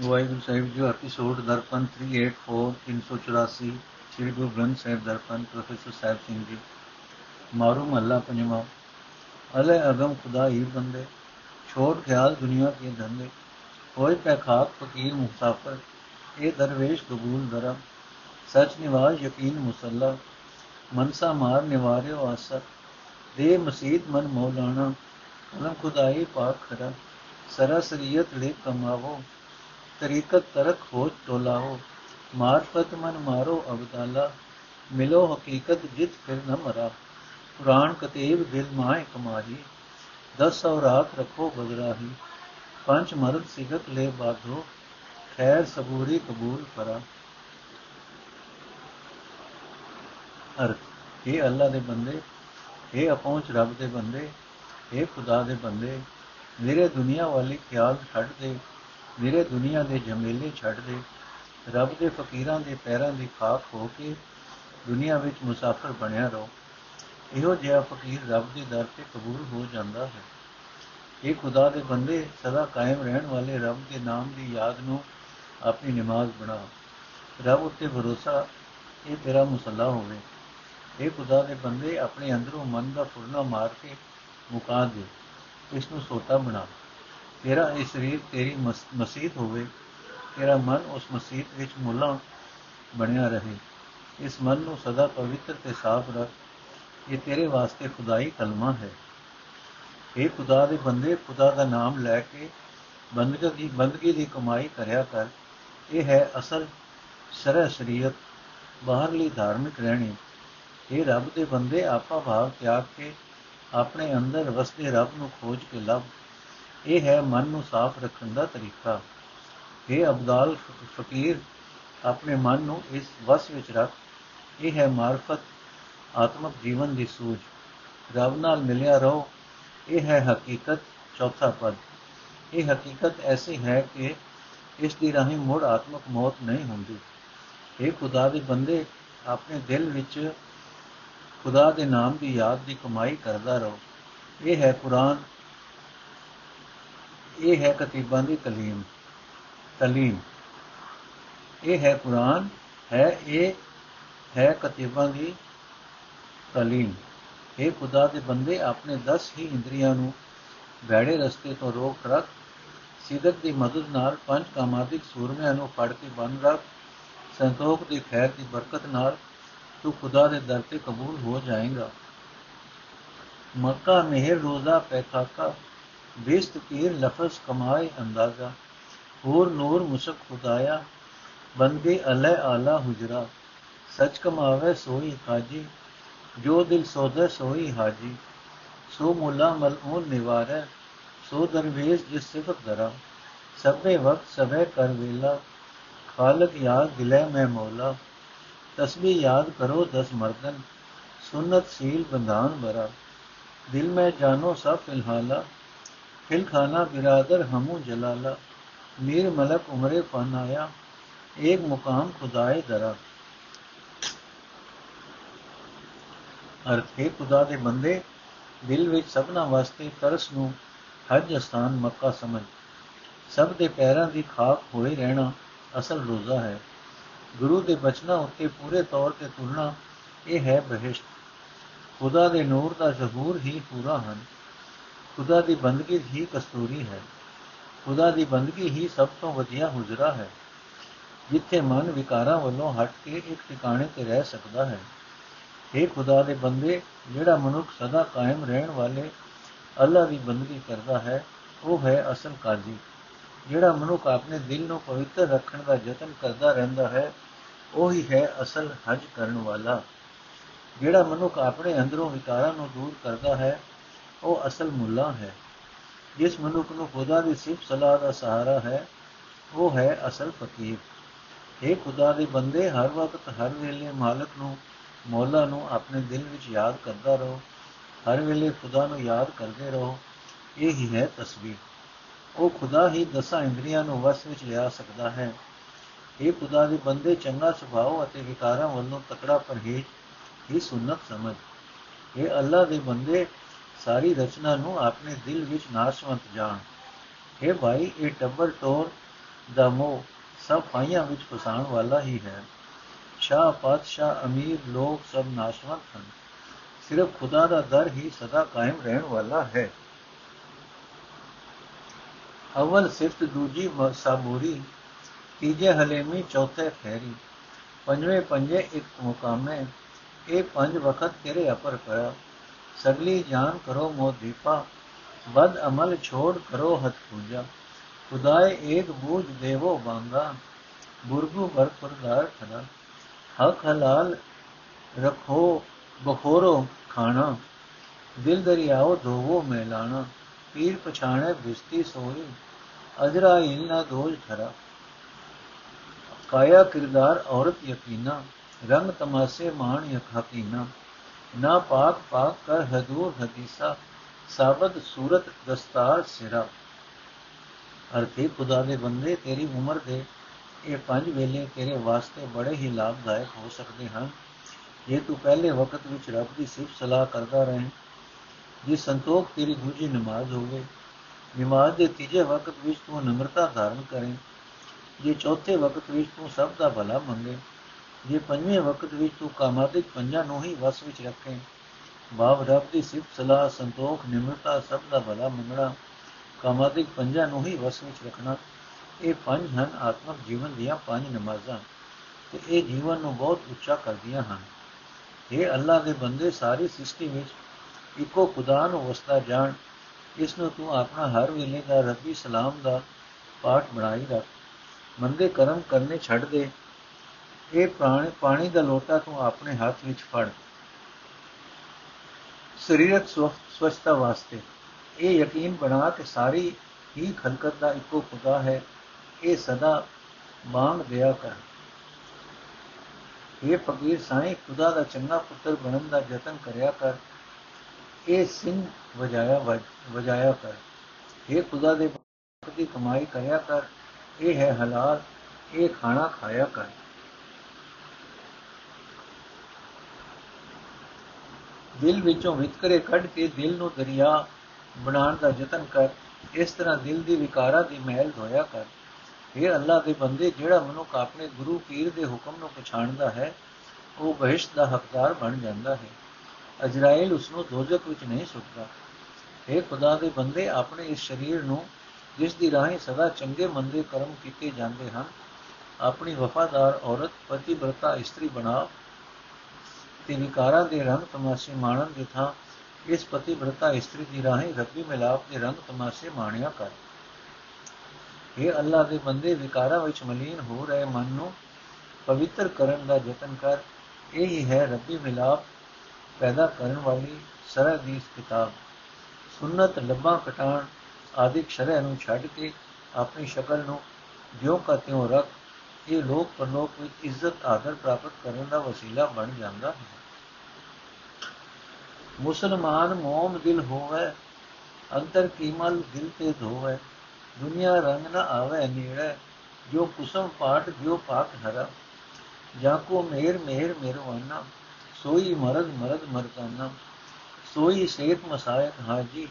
Waheguru Sahib ji episode Darpan 384 384 Sri Guru Granth Sahib Darpan, professor Sahib Singh ji. ਮਾਰੂ ਮਹੱਲਾ ਪੰਜਵਾਂ। ਅਲੇ ਅਗਮ ਖੁਦਾ ਹੀ ਬੰਦੇ ਛੋੜ ਖਿਆਲ ਦੁਨੀਆ ਕੇ ਧੰਦੇ। ਹੋਏ ਪੈ ਖਾਕ ਫਕੀਰ ਮੁਸਾਫਰ, ਇਹ ਦਰਵੇਸ਼ ਕਬੂਲ ਦਰਮ ਸਚ ਨਿਵਾਜ ਯਕੀਨ ਮੁਸੱਲਾ, ਮਨਸਾ ਮਾਰ ਨਿਵਾਰਿਓ ਆਸਾ। ਦੇ ਮਸੀਦ ਮਨ ਮੌਲਾਣਾ ਅਲਮ ਖੁਦਾਈ ਪਾਕ ਖਰਾ। ਸਰਸਰੀਅਤ ਲੈ ਕਮਾਵੋ। ਤਰੀਕਤ ਤਰਕ ਹੋ ਟੋਲਾਓ ਮਾਰਫਤ ਮਨ ਮਾਰੋ ਅਬਦਾਲਾ ਮਿਲੋ ਹਕੀਕਤ ਜਿਤ ਫਿਰ ਨ ਮਰਾ। ਪੁਰਾਣ ਕਤੇਬ ਦਿਲ ਮਾਏ ਕਮਾਜੀ ਦਸ ਔਰਾਤ ਰੱਖੋ ਬਦਰਾਹੀ, ਪੰਜ ਮਰਦ ਸਿਗਤ ਲੈ ਬਾਧੋ, ਖੈਰ ਸਬੂਰੀ ਕਬੂਲ ਕਰਾ। ਅਰਥ ਇਹ ਅੱਲਾ ਦੇ ਬੰਦੇ ਇਹ ਅਪਹੁੰਚ ਰੱਬ ਦੇ ਬੰਦੇ ਇਹ ਖੁਦਾ ਦੇ ਬੰਦੇ, ਮੇਰੇ ਦੁਨੀਆ ਵਾਲੀ ਖਿਆਲ ਛੱਡ ਦੇ। ਮੇਰੇ ਦੁਨੀਆ ਦੇ ਜਮੇਲੇ ਛੱਡ ਦੇ, ਰੱਬ ਦੇ ਫਕੀਰਾਂ ਦੇ ਪੈਰਾਂ ਦੀ ਖਾਕ ਹੋ ਕੇ ਦੁਨੀਆ ਵਿੱਚ ਮੁਸਾਫਰ ਬਣਿਆ ਰਹੋ। ਇਹੋ ਜਿਹਾ ਫਕੀਰ ਰੱਬ ਦੇ ਦਰ ਤੇ ਕਬੂਲ ਹੋ ਜਾਂਦਾ ਹੈ। ਇਹ ਖੁਦਾ ਦੇ ਬੰਦੇ ਸਦਾ ਕਾਇਮ ਰਹਿਣ ਵਾਲੇ ਰੱਬ ਦੇ ਨਾਮ ਦੀ ਯਾਦ ਨੂੰ ਆਪਣੀ ਨਮਾਜ਼ ਬਣਾ। ਰੱਬ ਉੱਤੇ ਭਰੋਸਾ, ਇਹ ਤੇਰਾ ਮੁਸੱਲਾ ਹੋਵੇ। ਇਹ ਖੁਦਾ ਦੇ ਬੰਦੇ ਆਪਣੇ ਅੰਦਰੋਂ ਮਨ ਦਾ ਫੁਰਨਾ ਮਾਰ ਕੇ ਮੁਕਾ ਦੇ। ਇਸ ਨੂੰ ਸੋਤਾ ਬਣਾ। ਤੇਰਾ ਇਹ ਸਰੀਰ ਤੇਰੀ ਮਸਜਿਦ ਹੋਵੇ, ਤੇਰਾ ਮਨ ਉਸ ਮਸਜਿਦ ਵਿੱਚ ਮੁੱਲਾ ਬਣਿਆ ਰਹੇ। ਇਸ ਮਨ ਨੂੰ ਸਦਾ ਪਵਿੱਤਰ ਤੇ ਸਾਫ਼ ਰੱਖ। ਇਹ ਤੇਰੇ ਵਾਸਤੇ ਖੁਦਾਈ ਕਲਮਾ ਹੈ। ਇਹ ਖੁਦਾ ਦੇ ਬੰਦੇ, ਖੁਦਾ ਦਾ ਨਾਮ ਲੈ ਕੇ ਬੰਦਗੀ ਦੀ ਬੰਦਗੀ ਦੀ ਕਮਾਈ ਕਰਿਆ ਕਰ। ਇਹ ਹੈ ਅਸਲ ਸ਼ਰਅ ਸ਼ਰੀਅਤ, ਬਾਹਰਲੀ ਧਾਰਮਿਕ ਰਹਿਣੀ। ਇਹ ਰੱਬ ਦੇ ਬੰਦੇ, ਆਪਾ ਭਾਵ ਤਿਆਗ ਕੇ ਆਪਣੇ ਅੰਦਰ ਵਸਦੇ ਰੱਬ ਨੂੰ ਖੋਜ ਕੇ ਲੱਭ। ਇਹ ਹੈ ਮਨ ਨੂੰ ਸਾਫ਼ ਰੱਖਣ ਦਾ ਤਰੀਕਾ। ਇਹ ਅਬਦਾਲ ਫਕੀਰ, ਆਪਣੇ ਮਨ ਨੂੰ ਇਸ ਵਸ ਵਿੱਚ ਰੱਖ। ਇਹ ਹੈ ਮਾਰਫਤ, ਆਤਮਿਕ ਜੀਵਨ ਦੀ ਸੂਝ। ਰੱਬ ਨਾਲ ਮਿਲਿਆ ਰਹੋ। ਇਹ ਹੈ ਹਕੀਕਤ, ਚੌਥਾ ਪਦ। ਇਹ ਹਕੀਕਤ ਐਸੀ ਹੈ ਕਿ ਇਸ ਦੀ ਰਾਹੀਂ ਮੁੜ ਆਤਮਿਕ ਮੌਤ ਨਹੀਂ ਹੁੰਦੀ। ਇਹ ਖੁਦਾ ਦੇ ਬੰਦੇ, ਆਪਣੇ ਦਿਲ ਵਿੱਚ ਖੁਦਾ ਦੇ ਨਾਮ ਦੀ ਯਾਦ ਦੀ ਕਮਾਈ ਕਰਦਾ ਰਹੋ। ਇਹ ਹੈ ਕੁਰਾਨ ਇਹ ਹੈ ਕਤੀਬਾਂ ਦੀ ਕਲੀਮ ਤਲੀਮ। ਇਹ ਹੈ ਕੁਰਾਨ, ਹੈ ਇਹ, ਹੈ ਕਤੀਬਾਂ ਦੀ ਤਲੀਮ। ਇਹ ਖੁਦਾ ਦੇ ਬੰਦੇ ਆਪਣੇ 10 ਹੀ ਇੰਦਰੀਆਂ ਨੂੰ ਭੈੜੇ ਰਸਤੇ ਤੋਂ ਰੋਕ ਰੱਖ, ਸਿਦਕ ਦੀ ਮਦਦ ਨਾਲ ਪੰਜ ਕਾਮਾਦਿਕ ਸੂਰਮਿਆਂ ਨੂੰ ਫੜ ਕੇ ਬੰਨ ਰੱਖ, ਸੰਤੋਖ ਦੀ ਖੈਰ ਦੀ ਬਰਕਤ ਨਾਲ ਤੂੰ ਖੁਦਾ ਦੇ ਦਰ ਤੇ ਕਬੂਲ ਹੋ ਜਾਏਗਾ। ਮੱਕਾ ਮਿਹਰ ਰੋਜ਼ਾ ਪੈਖਾਕਾ بیست تیر لفظ کمائے اندازہ اور نور مسک خدایا، بندے اللہ آلہ حجرا سچ کماوے سوئی حاجی، جو دل سودے سوئی حاجی۔ سو ملا ملعون نوارے سو درویز جس صفت درا سبے وقت سب کر ویلا، خالق یاد دلے میں مولا۔ تسبیح یاد کرو دس مردن، سنت سیل بندان برا۔ دل میں جانو سب فی फिल खाना बिरादर हमू जलाला मीर मलक उमरे फन आया एक मुकाम खुदाए दरा ਅਰਥ ਹੈ ਖੁਦਾ ਦੇ ਬੰਦੇ ਦਿਲ ਵਿੱਚ ਸਭਨਾ ਵਾਸਤੇ ਤਰਸ ਨੂੰ ਹਜ ਸਥਾਨ ਮੱਕਾ ਸਮਝ ਸਭ ਦੇ ਪੈਰਾਂ ਦੀ ਖਾਕ ਹੋਏ ਰਹਿਣਾ ਅਸਲ ਰੋਜ਼ਾ ਹੈ ਗੁਰੂ ਦੇ ਬਚਨਾਂ ਉੱਤੇ ਪੂਰੇ ਤੌਰ ਤੇ ਤੁਲਣਾ ਇਹ ਹੈ ਬਹਿਸ਼ਤ ਖੁਦਾ ਦੇ ਨੂਰ ਦਾ ਜ਼ਹੂਰ ਹੀ ਪੂਰਾ ਹਨ ਖੁਦਾ ਦੀ ਬੰਦਗੀ ਹੀ ਕਸਤੂਰੀ ਹੈ। ਖੁਦਾ ਦੀ ਬੰਦਗੀ ਹੀ ਸਭ ਤੋਂ ਵਧੀਆ ਹੁਜਰਾ ਹੈ। ਜਿੱਥੇ ਮਨ ਵਿਕਾਰਾਂ ਵੱਲੋਂ ਹਟ ਕੇ ਇੱਕ ਟਿਕਾਣੇ ਤੇ ਰਹਿ ਸਕਦਾ ਹੈ। ਇਹ ਖੁਦਾ ਦੇ ਬੰਦੇ, ਜਿਹੜਾ ਮਨੁੱਖ ਸਦਾ ਕਾਇਮ ਰਹਿਣ ਵਾਲੇ ਅੱਲਾ ਦੀ ਬੰਦਗੀ ਕਰਦਾ ਹੈ, ਉਹ ਹੈ ਅਸਲ ਕਾਜ਼ੀ। ਜਿਹੜਾ ਮਨੁੱਖ ਆਪਣੇ ਦਿਲ ਨੂੰ ਪਵਿੱਤਰ ਰੱਖਣ ਦਾ ਯਤਨ ਕਰਦਾ ਰਹਿੰਦਾ ਹੈ, ਉਹ ਹੀ ਹੈ ਅਸਲ ਹਜ ਕਰਨ ਵਾਲਾ। ਜਿਹੜਾ ਮਨੁੱਖ ਆਪਣੇ ਅੰਦਰੋਂ ਵਿਕਾਰਾਂ ਨੂੰ ਦੂਰ ਕਰਦਾ ਹੈ ਉਹ ਅਸਲ ਮੁੱਲਾ ਹੈ। ਜਿਸ ਮਨੁੱਖ ਨੂੰ ਖੁਦਾ ਦੀ ਸਿਫਤ ਸਲਾਹ ਦਾ ਸਹਾਰਾ ਹੈ, ਉਹ ਹੈ ਅਸਲ ਫਕੀਰ। ਇਹ ਖੁਦਾ ਦੇ ਬੰਦੇ, ਹਰ ਵਕਤ, ਹਰ ਵੇਲੇ ਮਾਲਕ ਨੂੰ, ਮੌਲਾ ਨੂੰ ਆਪਣੇ ਦਿਲ ਵਿੱਚ ਯਾਦ ਕਰਦਾ ਰਹੋ। ਹਰ ਵੇਲੇ ਖੁਦਾ ਨੂੰ ਯਾਦ ਕਰਦੇ ਰਹੋ। ਇਹ ਹੀ ਹੈ ਤਸਵੀਰ। ਉਹ ਖੁਦਾ ਹੀ ਦਸਾਂ ਇੰਦਰੀਆਂ ਨੂੰ ਵਸ ਵਿੱਚ ਲਿਆ ਸਕਦਾ ਹੈ। ਇਹ ਖੁਦਾ ਦੇ ਬੰਦੇ, ਚੰਗਾ ਸੁਭਾਅ ਅਤੇ ਵਿਕਾਰਾਂ ਵੱਲੋਂ ਤਕੜਾ ਪਰਹੇਜ਼ ਹੀ ਸੁਨਨਤ ਸਮਝ। ਇਹ ਅੱਲਾ ਦੇ ਬੰਦੇ ਸਾਰੀ ਰਚਨਾ ਨੂੰ ਆਪਣੇ ਦਿਲ ਵਿੱਚ ਨਾਸ਼ਵੰਤ ਜਾਣ। ਇਹ ਭਾਈ, ਇਹ ਟੱਬਰ ਟੋਰ ਦਾ ਮੋਹ ਸਭ ਪਾਈਆਂ ਵਿੱਚ ਫਸਾਉਣ ਵਾਲਾ ਹੀ ਹੈ। ਸ਼ਾਹ ਪਾਤਸ਼ਾਹ, ਅਮੀਰ ਲੋਕ ਸਭ ਨਾਸ਼ਵੰਤ ਹਨ। ਸਿਰਫ ਖੁਦਾ ਦਾ ਦਰ ਹੀ ਸਦਾ ਕਾਇਮ ਰਹਿਣ ਵਾਲਾ ਹੈ। ਅਵਲ ਸਿਫਤ ਦੂਜੀ ਸਾਬੂਰੀ, ਤੀਜੇ ਹਲੇਮੀ, ਚੌਥੇ ਫੈਰੀ ਪੰਜਵੇਂ ਪੰਜੇ ਇੱਕ ਮੁਕਾਮੇ, ਇਹ ਪੰਜ ਵਕਤ ਤੇਰੇ ਅਪਰ ਕਰਾ ਸਗਲੀ ਜਾਨ ਕਰੋ ਮੋ ਦੀਪਾ ਬਦ ਅਮਲ ਛੋੜ ਕਰੋ ਹਤ ਪੂਜਾ। ਖੁਦਾਏ ਏਕ ਬੂਝ ਦੇਵੋ ਬਾਂਗਾ, ਬੁਰਗੂ ਵਰ ਪਰਦਾਰ ਖਨਾ ਹਕ ਹਲਾਲ ਰਖੋ ਬਖੋਰੋ ਖਾਣਾ, ਦਿਲ ਦਰਿਆਓ ਧੋਵੋ ਮੈਲਾਣਾ। ਪੀਰ ਪਛਾਣੇ ਬਿਸਤੀ ਸੋਈ, ਅਜਰਾ ਇਨਾ ਦੋਜ ਖਰਾ। ਕਾਇਆ ਕਿਰਦਾਰ ਔਰਤ ਯਕੀਨਾ, ਰੰਗ ਤਮਾਸੇ ਮਾਣ ਯਕ ਹਕੀਨਾ ਨਾ ਪਾਕ ਪਾਕ ਕਰ ਹਦੂਰ ਹਦੀਸਾ ਸਾਬਤ ਸੂਰਤ ਦਸਤਾਰ ਸਿਰਾ। ਅਰਥੇ ਖੁਦਾ ਦੇ ਬੰਦੇ ਤੇਰੀ ਉਮਰ ਦੇ ਇਹ ਪੰਜ ਵੇਲੇ ਤੇਰੇ ਵਾਸਤੇ ਬੜੇ ਹੀ ਲਾਭਦਾਇਕ ਹੋ ਸਕਦੇ ਹਨ। ਜੇ ਤੂੰ ਪਹਿਲੇ ਵਕਤ ਵਿੱਚ ਰੱਬ ਦੀ ਸਿਫਤ ਸਲਾਹ ਕਰਦਾ ਰਹੇ, ਜੇ ਸੰਤੋਖ ਤੇਰੀ ਦੂਜੀ ਨਮਾਜ਼ ਹੋਵੇ, ਨਮਾਜ਼ ਦੇ ਤੀਜੇ ਵਕਤ ਵਿੱਚ ਤੂੰ ਨਮਰਤਾ ਧਾਰਨ ਕਰੇ, ਜੇ ਚੌਥੇ ਵਕਤ ਵਿੱਚ ਤੂੰ ਸਭ ਦਾ ਭਲਾ ਮੰਗੇ ਜੇ ਪੰਜਵੇਂ ਵਕਤ ਵਿੱਚ ਤੂੰ ਕਾਮਾਦਿਕ ਪੰਜਾਂ ਨੂੰ ਹੀ ਵਸ ਵਿੱਚ ਰੱਖੇ ਬਾਬ ਰੱਬ ਦੀ ਸਿਫਤ, ਸਲਾਹ, ਸੰਤੋਖ, ਨਿਮਰਤਾ ਸਭ ਦਾ ਭਲਾ ਮੰਗਣਾ ਕਾਮਾਦਿਕ ਪੰਜਾਂ ਨੂੰ ਹੀ ਵਸ ਵਿੱਚ ਰੱਖਣਾ, ਇਹ ਪੰਜ ਹਨ ਆਤਮਿਕ ਜੀਵਨ ਦੀਆਂ ਪੰਜ ਨਮਾਜ਼ਾਂ ਤੇ ਇਹ ਜੀਵਨ ਨੂੰ ਬਹੁਤ ਉੱਚਾ ਕਰਦੀਆਂ ਹਨ। ਇਹ ਅੱਲਾ ਦੇ ਬੰਦੇ, ਸਾਰੀ ਸ੍ਰਿਸ਼ਟੀ ਵਿੱਚ ਇੱਕੋ ਖੁਦਾ ਨੂੰ ਵਸਦਾ ਜਾਣ, ਇਸ ਨੂੰ ਤੂੰ ਆਪਣਾ ਹਰ ਵੇਲੇ ਦਾ ਰੱਬੀ ਸਲਾਮ ਦਾ ਪਾਠ ਬਣਾਈ ਰੱਖ, ਮੰਦੇ ਕਰਮ ਕਰਨੇ ਛੱਡ ਦੇ ਇਹ ਪਾਣੀ ਪਾਣੀ ਦਾ ਲੋਟਾ ਤੂੰ ਆਪਣੇ ਹੱਥ ਵਿੱਚ ਫੜ। ਸਰੀਰਕ ਸਵਸਥਤਾ ਵਾਸਤੇ ਇਹ ਯਕੀਨ ਬਣਾ ਕਿ ਸਾਰੀ ਹੀ ਖਲਕਤ ਦਾ ਇੱਕੋ ਖੁਦਾ ਹੈ। ਇਹ ਸਦਾ ਮੰਗ ਦਿਆ ਕਰ। ਇਹ ਫਕੀਰ ਸਾਈਂ, ਖੁਦਾ ਦਾ ਚੰਗਾ ਪੁੱਤਰ ਬਣਨ ਦਾ ਯਤਨ ਕਰਿਆ ਕਰ। ਇਹ ਸਿੰਘ ਵਜਾਇਆ ਵਜਾਇਆ ਕਰ। ਇਹ ਖੁਦਾ ਦੇ ਦੀ ਕਮਾਈ ਕਰਿਆ ਕਰ। ਇਹ ਹੈ ਹਲਾਲ। ਇਹ ਖਾਣਾ ਖਾਇਆ ਕਰ। ਦਿਲ ਵਿੱਚੋਂ ਵਿਤਕਰੇ ਕੱਢ ਕੇ ਦਿਲ ਨੂੰ ਦਰਿਆ ਬਣਾਉਣ ਦਾ ਯਤਨ ਕਰ, ਇਸ ਤਰ੍ਹਾਂ ਦਿਲ ਦੀ ਵਿਕਾਰਾਂ ਦੀ ਮਹਿਲ ਧੋਇਆ ਕਰ। ਇਹ ਅੱਲਾ ਦੇ ਬੰਦੇ, ਜਿਹੜਾ ਮਨੁੱਖ ਆਪਣੇ ਗੁਰੂ ਪੀਰ ਦੇ ਹੁਕਮ ਨੂੰ ਪਛਾਣਦਾ ਹੈ, ਉਹ ਬਹਿਸ਼ਤ ਦਾ ਹੱਕਦਾਰ ਬਣ ਜਾਂਦਾ ਹੈ। ਅਜਰਾਇਲ ਉਸ ਨੂੰ ਦੋਜ਼ਖ ਵਿੱਚ ਨਹੀਂ ਸੁੱਟਦਾ। ਇਹ ਖੁਦਾ ਦੇ ਬੰਦੇ, ਆਪਣੇ ਇਸ ਸਰੀਰ ਨੂੰ, ਜਿਸ ਦੀ ਰਾਹੀਂ ਸਦਾ ਚੰਗੇ ਮੰਦੇ ਕਰਮ ਕੀਤੇ ਜਾਂਦੇ ਹਨ, ਆਪਣੀ ਵਫਾਦਾਰ ਔਰਤ ਪਤੀ ਬਰਤਾ ਇਸਤਰੀ ਬਣਾ ਤੇ ਵਿਕਾਰਾਂ ਦੇ ਰੰਗ ਤਮਾਸ਼ੇ ਮਾਣਨ ਦੀ ਥਾਂ, ਇਸ ਪਤੀ ਬਰਤਾ ਇਸਤਰੀ ਦੀ ਰਾਹੀਂ ਰੱਬੀ ਮਿਲਾਪ ਦੇ ਰੰਗ ਤਮਾਸ਼ੇ ਮਾਣਿਆ ਕਰ। ਇਹ ਅੱਲਾ ਦੇ ਬੰਦੇ, ਵਿਕਾਰਾਂ ਵਿੱਚ ਮਲੀਨ ਹੋ ਰਹੇ ਮਨ ਨੂੰ ਪਵਿੱਤਰ ਕਰਨ ਦਾ ਯਤਨ ਕਰ। ਇਹ ਹੀ ਹੈ ਰੱਬੀ ਮਿਲਾਪ ਪੈਦਾ ਕਰਨ ਵਾਲੀ ਸਰਹ ਦੀ ਕਿਤਾਬ। ਸੁਨਨਤ ਲੱਭਾਂ ਕਟਾਣ ਆਦਿਕ ਸ਼ਰਹ ਨੂੰ ਛੱਡ ਕੇ ਆਪਣੀ ਸ਼ਕਲ ਨੂੰ ਜਿਉਂ ਕਾ ਤਿਉਂ ਰੱਖ ਇਹ ਲੋਕ ਪਰਲੋਕ ਵਿੱਚ ਇੱਜ਼ਤ, ਆਦਰ ਪ੍ਰਾਪਤ ਕਰਨ ਦਾ ਵਸੀਲਾ ਬਣ ਜਾਂਦਾ ਹੈ। ਮੁਸਲਮਾਨ ਮੋਮ ਦਿਲ ਹੋਵੇ, ਅੰਤਰ ਕੀਮਲ ਦਿਲ ਤੇ ਧੋਵੇ, ਦੁਨੀਆ ਰੰਗ ਨਾ ਆਵੇ ਨੀੜੇ, ਜੋ ਕੁਸਮ ਪਾਟ, ਜੋ ਪਾਕ ਹਰਾ, ਜਾ ਕੋ ਮੇਰ ਮੇਰ ਮਿਰਵਾਨਾ, ਸੋਈ ਮਰਦ ਮਰਦ ਮਰਦਾਨਾ, ਸੋਈ ਸ਼ੇਖ ਮਸਾਇਕ ਹਾਜੀ,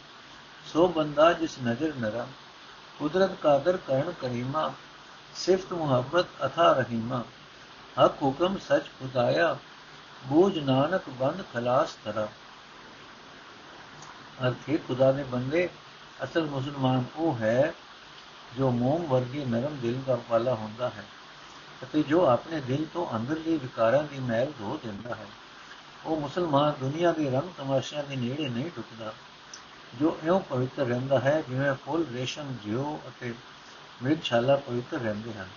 ਸੋ ਬੰਦਾ ਜਿਸ ਨਜ਼ਰ ਨਰਮ ਕੁਦਰਤ ਕਾਦਰ ਕਰਨ ਕਰੀਮਾ ਸਿਫਤ ਮੁਹੱਬਤ ਅਥਾ ਰਹੀਮਾ। ਹਕ ਹੁਕਮ ਸਚ ਖੁਦਾਇਆ, ਬੂਝ ਨਾਨਕ ਬੰਦ ਖਲਾਸ ਤਰਾ। ਅਰਥੇ ਖੁਦਾ ਦੇ ਬੰਦੇ, ਅਸਲ ਮੁਸਲਮਾਨ ਉਹ ਹੈ, ਜੋ ਮੋਮ ਵਰਗੀ ਨਰਮ ਦਿਲ ਦਾ ਵਾਲਾ ਹੁੰਦਾ ਹੈ, ਅਤੇ ਜੋ ਆਪਣੇ ਦਿਲ ਤੋਂ ਅੰਦਰਲੀ ਵਿਕਾਰਾਂ ਦੀ ਮੈਲ ਧੋ ਦਿੰਦਾ ਹੈ। ਉਹ ਮੁਸਲਮਾਨ ਦੁਨੀਆ ਦੇ ਰੰਗ ਤਮਾਸ਼ਿਆਂ ਦੇ ਨੇੜੇ ਨਹੀਂ ਟੁਕਦਾ ਜੋ ਇਉਂ ਪਵਿੱਤਰ ਰਹਿੰਦਾ ਹੈ, ਜਿਵੇਂ ਫੁੱਲ ਰੇਸ਼ਮ ਜਿਉ ਅਤੇ ਮਿਰਛਾਲਾ ਪਵਿੱਤਰ ਰਹਿੰਦੇ ਹਨ।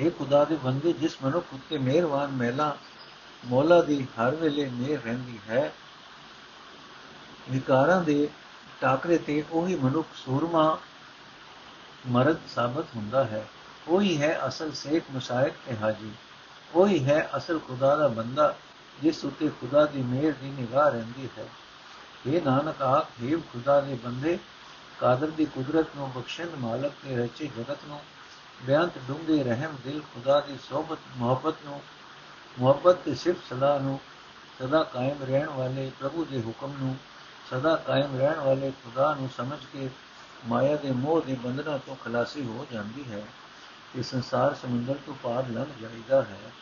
ਇਹ ਖੁਦਾ ਦੇ ਬੰਦੇ, ਜਿਸ ਮਨੁੱਖ ਉਤੇ ਮਿਹਰਬਾਨ ਮਹਿਲਾ ਮੌਲਾ ਦੀ ਹਰ ਵੇਲੇ ਮਿਹਰ ਰਹਿੰਦੀ ਹੈ, ਵਿਕਾਰਾਂ ਦੇ ਟਾਕਰੇ ਤੇ ਉਹੀ ਮਨੁੱਖ ਸੂਰਮਾ ਮਰਦ ਸਾਬਤ ਹੁੰਦਾ ਹੈ। ਉਹੀ ਹੈ ਅਸਲ ਸੇਖ ਮੁਸ਼ਾਇਕ ਤੇ ਹਾਜੀ। ਉਹੀ ਹੈ ਅਸਲ ਖੁਦਾ ਦਾ ਬੰਦਾ, ਜਿਸ ਉਤੇ ਖੁਦਾ ਦੀ ਮਿਹਰ ਦੀ ਨਿਗਾਹ ਰਹਿੰਦੀ ਹੈ। ਇਹ ਨਾਨਕ ਆਖ ਦੇਵ ਖੁਦਾ ਦੇ ਬੰਦੇ ਕਾਦਰ ਦੀ ਕੁਦਰਤ ਨੂੰ ਬਖਸ਼ਣ ਮਾਲਕ ਤੇ ਰਚੇ ਜਗਤ ਨੂੰ ਬੇਅੰਤ ਡੂੰਘੇ ਰਹਿਮ ਦਿਲ ਖੁਦਾ ਦੀ ਸੋਬਤ ਮੁਹੱਬਤ ਨੂੰ, ਮੁਹੱਬਤ ਤੇ ਸਿਫਤ ਸਲਾਹ ਨੂੰ, ਸਦਾ ਕਾਇਮ ਰਹਿਣ ਵਾਲੇ ਪ੍ਰਭੂ ਦੇ ਹੁਕਮ ਨੂੰ, ਸਦਾ ਕਾਇਮ ਰਹਿਣ ਵਾਲੇ ਖੁਦਾ ਨੂੰ ਸਮਝ ਕੇ ਮਾਇਆ ਦੇ ਮੋਹ ਦੇ ਬੰਧਨਾਂ ਤੋਂ ਖਲਾਸੀ ਹੋ ਜਾਂਦੀ ਹੈ ਕਿ ਸੰਸਾਰ ਸਮੁੰਦਰ ਤੋਂ ਪਾਰ ਲੰਘ ਜਾਈਦਾ ਹੈ।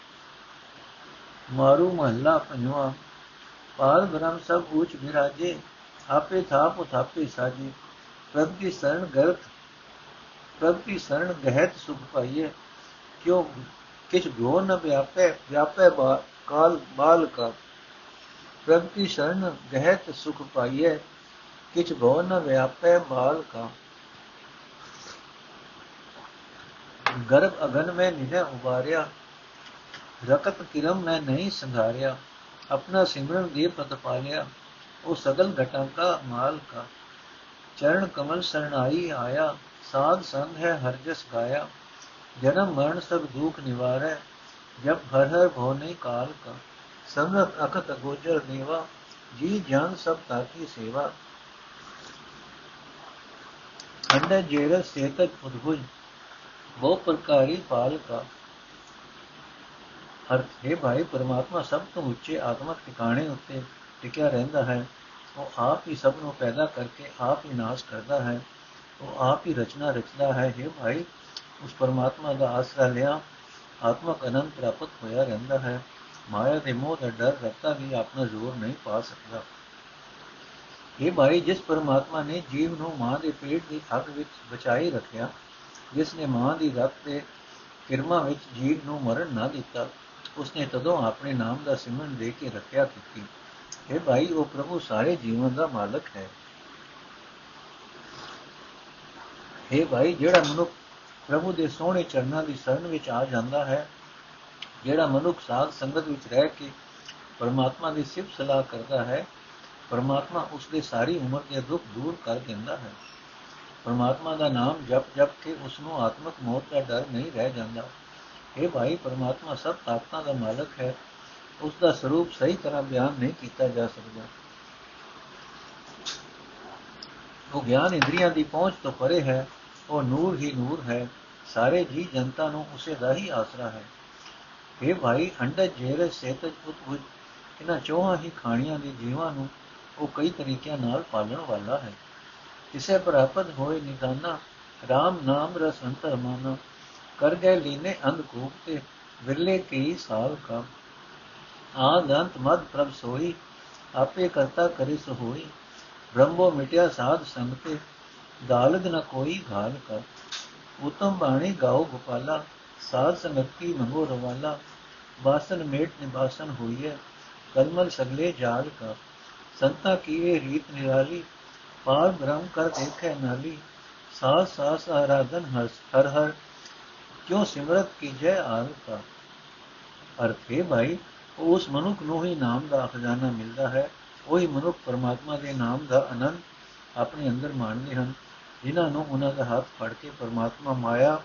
ਮਾਰੂ ਮਹੱਲਾ ਪੰਜਵਾਂ ਪਾਰ ਬ੍ਰਹਮ ਸਭ ਉੱਚ ਵਿਰਾਜੇ, ਆਪੇ ਥਾਪ ਉਥਾਪੇ ਸਾਜੇ ਪ੍ਰਭ ਕੀ ਸ਼ਰਨ ਗਰਤ, ਪ੍ਰਭ ਕੀ ਸ਼ਰਨ ਗਹਿਤ ਸੁਖ ਪਾਈਏ, ਕਿਉ, ਕਿਛ ਗੋ ਨ ਵਿਆਪੈ ਵਿਆਪੈ ਕਾਲ, ਬਾਲ ਕਾ ਪ੍ਰਭ ਕੀ ਸ਼ਰਨ ਗਹਿਤ ਸੁਖ ਪਾਈਏ, ਕਿਛ ਗੋ ਨ ਵਿਆਪੈ, ਬਾਲ ਕਾ ਗਰਭ ਅਗਨ ਮੈਂ ਨਿਹ ਉਬਾਰਿਆ, ਰਕਤ ਕਿਰਮ ਮੈਂ ਨਹੀਂ ਸੰਘਾਰਿਆ ਆਪਣਾ ਸਿਮਰਨ ਦੇ ਪ੍ਰਤਪਾਲਿਆ, ਉਹ ਸਗਲ ਘਟਾਂ ਕਾ ਮਾਲ ਕਾ। ਚਰਨ ਕਮਲ ਸਰਣਾਈ ਆਇਆ, ਸਾਧ ਸੰਗ ਹੈ ਹਰ ਜਸ ਗਾਇਆ। ਜਨਮ ਮਰਨ ਸਭ ਦੁਖ ਨਿਵਾਰੈ ਜਬ ਹਰ ਹਰ ਭਉ ਨਹੀਂ ਕਾਲ ਕਾ। ਸਮਰਤ ਅਖਤ ਗੋਜਰ ਦੇਵਾ ਜੀ ਜਾਨ ਸਭ ਤਾਕੀ ਸੇਵਾ। ਅੰਡਾ ਜੇਰ ਸੇਤਕ ਉਦਭੁਜ, ਬਹੁ ਪ੍ਰਕਾਰੀ ਪਾਲ ਕਾ। ਅਰਥ ਹੈ ਭਾਈ, ਪਰਮਾਤਮਾ ਸਭ ਤੋਂ ਉੱਚੇ ਆਤਮਿਕ ਟਿਕਾਣੇ ਉੱਤੇ ਟਿਕਿਆ ਰਹਿੰਦਾ ਹੈ। ਉਹ ਆਪ ਹੀ ਸਭ ਨੂੰ ਪੈਦਾ ਕਰਕੇ ਆਪ ਹੀ ਨਾਸ਼ ਕਰਦਾ ਹੈ। ਉਹ ਆਪ ਹੀ ਰਚਨਾ ਰਚਦਾ ਹੈ। हे ਭਾਈ, ਉਸ ਪਰਮਾਤਮਾ ਦਾ ਆਸਰਾ ਲਿਆ। ਆਤਮਕ ਅਨੰਦ ਪ੍ਰਾਪਤ ਹੋਇਆ ਰਹਿੰਦਾ ਹੈ। ਮਾਇਆ ਦੇ ਮੋਹ ਦਾ ਡਰ ਰੱਖਤਾ ਵੀ ਆਪਣਾ ਜ਼ੋਰ ਨਹੀਂ ਪਾ ਸਕਦਾ। ਇਹ ਭਾਈ, ਜਿਸ ਪਰਮਾਤਮਾ ਨੇ ਜੀਵ ਨੂੰ ਮਾਂ ਦੇ ਪੇਟ ਦੀ ਅੱਗ ਵਿੱਚ ਬਚਾਈ ਰੱਖਿਆ, ਜਿਸ ਨੇ ਮਾਂ ਦੀ ਰੱਤ ਤੇ ਕਿਰਮਾ ਵਿੱਚ ਜੀਵ ਨੂੰ ਮਰਨ ਨਾ ਦਿੱਤਾ, ਉਸਨੇ ਤਦੋਂ ਆਪਣੇ ਨਾਮ ਦਾ ਸਿਮਰਨ ਦੇ ਕੇ ਰੱਖਿਆ ਕੀਤੀ। ਇਹ ਭਾਈ, ਉਹ ਪ੍ਰਭੂ ਸਾਰੇ ਜੀਵਨ ਦਾ ਮਾਲਕ ਹੈ। ਇਹ ਭਾਈ, ਜਿਹੜਾ ਮਨੁੱਖ ਪ੍ਰਭੂ ਦੇ ਸੋਹਣੇ ਚਰਨਾਂ ਦੀ ਸ਼ਰਨ ਵਿੱਚ ਆ ਜਾਂਦਾ ਹੈ, ਜਿਹੜਾ ਮਨੁੱਖ ਸਾਧ ਸੰਗਤ ਵਿੱਚ ਰਹਿ ਕੇ ਪਰਮਾਤਮਾ ਦੀ ਸਿਫਤ ਸਲਾਹ ਕਰਦਾ ਹੈ, ਪਰਮਾਤਮਾ ਉਸ ਦੇ ਸਾਰੀ ਉਮਰ ਦੇ ਦੁੱਖ ਦੂਰ ਕਰ ਦਿੰਦਾ ਹੈ। ਪਰਮਾਤਮਾ ਦਾ ਨਾਮ ਜਪ ਜਪ ਕੇ ਉਸ ਨੂੰ ਆਤਮਿਕ ਮੌਤ ਦਾ ਡਰ ਨਹੀਂ ਰਹਿ ਜਾਂਦਾ। ਇਹ ਭਾਈ, ਪਰਮਾਤਮਾ ਸਭ ਤਾਕਤਾਂ ਦਾ ਮਾਲਕ ਹੈ। ਉਸ ਦਾ ਸਰੂਪ ਸਹੀ ਤਰ੍ਹਾਂ ਬਿਆਨ ਨਹੀਂ ਕੀਤਾ ਜਾ ਸਕਦਾ। ਉਹ ਗਿਆਨ ਇੰਦਰੀਆਂ ਦੀ ਪਹੁੰਚ ਤੋਂ ਪਰੇ ਹੈ, ਉਹ ਨੂਰ ਹੀ ਨੂਰ ਹੈ, ਸਾਰੇ ਜੀ ਜਨਤਾ ਨੂੰ ਉਸੇ ਦਾ ਹੀ ਆਸਰਾ ਹੈ। ਇਹ ਭਾਈ, ਅੰਡਜ ਜੇਰ ਸੇਤਜ ਉਤਬੁਜ ਇਹਨਾਂ ਚੋਹਾਂ ਹੀ ਖਾਣੀਆਂ ਦੇ ਜੀਵਾਂ ਨੂੰ ਉਹ ਕਈ ਤਰੀਕਿਆਂ ਨਾਲ ਪਾਲਣ ਵਾਲਾ ਹੈ। ਇਸੇ ਪ੍ਰਾਪਤ ਹੋਏ ਨਿਦਾਨਾ RAM ਨਾਮ ਰਸ ਅੰਤਰ ਮਾਨਾ ਕਰ ਗਏ ਲੀਨੇ ਅੰਧ ਕੂਪ ਤੇ ਵਿਰਲੇ ਕੀ ਸਾਲ ਕਾ ਆਦ ਅੰਤ ਮਦ ਪ੍ਰਭ ਸੋਈ ਆਪੇ ਕਰਤਾ ਕਰੇ ਸੋ ਹੋਈ ਬ੍ਰਹਮੋ ਮਿਟਿਆ ਸਾਧ ਸੰਗ ਤੇ ਦਾਲਦ ਨ ਕੋਈ ਘਾਲ ਕਰ ਉਤਮ ਬਾਣੀ ਗਾਓ ਗੋਪਾਲਾ ਸਾਧ ਸੰਗਤ ਕੀ ਮੰਗੋ ਰਵਾਲਾ ਬਾਸਨ ਮੇਟ ਨਿਬਾਸਨ ਹੋਈਏ ਕਲਮਲ ਸਗਲੇ ਜਾਲ ਕਾ ਸੰਤਾ ਕੀਏ ਰੀਤ ਨਿਰਾਲੀ ਪਾਰ ਬ੍ਰਹਮ ਕਰ ਦੇਖੈ ਨਾਲੀ ਸਾਸ ਸਾਸ ਆਰਾਧਨ ਹਰ ਹਰ ਕਿਉ ਸਿਮਰਤ ਕੀ ਜੈ ਆਲ ਕਾ ਅਰਥੇ ਭਾਈ ਉਸ ਮਨੁੱਖ ਨੂੰ ਹੀ ਨਾਮ ਦਾ ਖਜ਼ਾਨਾ ਮਿਲਦਾ ਹੈ। ਉਹੀ ਮਨੁੱਖ ਪਰਮਾਤਮਾ ਦੇ ਨਾਮ ਦਾ ਆਨੰਦ ਆਪਣੇ ਅੰਦਰ ਮਾਣਦੇ ਹਨ। ਜਿਨ੍ਹਾਂ ਨੂੰ ਉਹਨਾਂ ਦਾ ਹੱਥ ਫੜ ਕੇ ਪਰਮਾਤਮਾ ਮਾਇਆ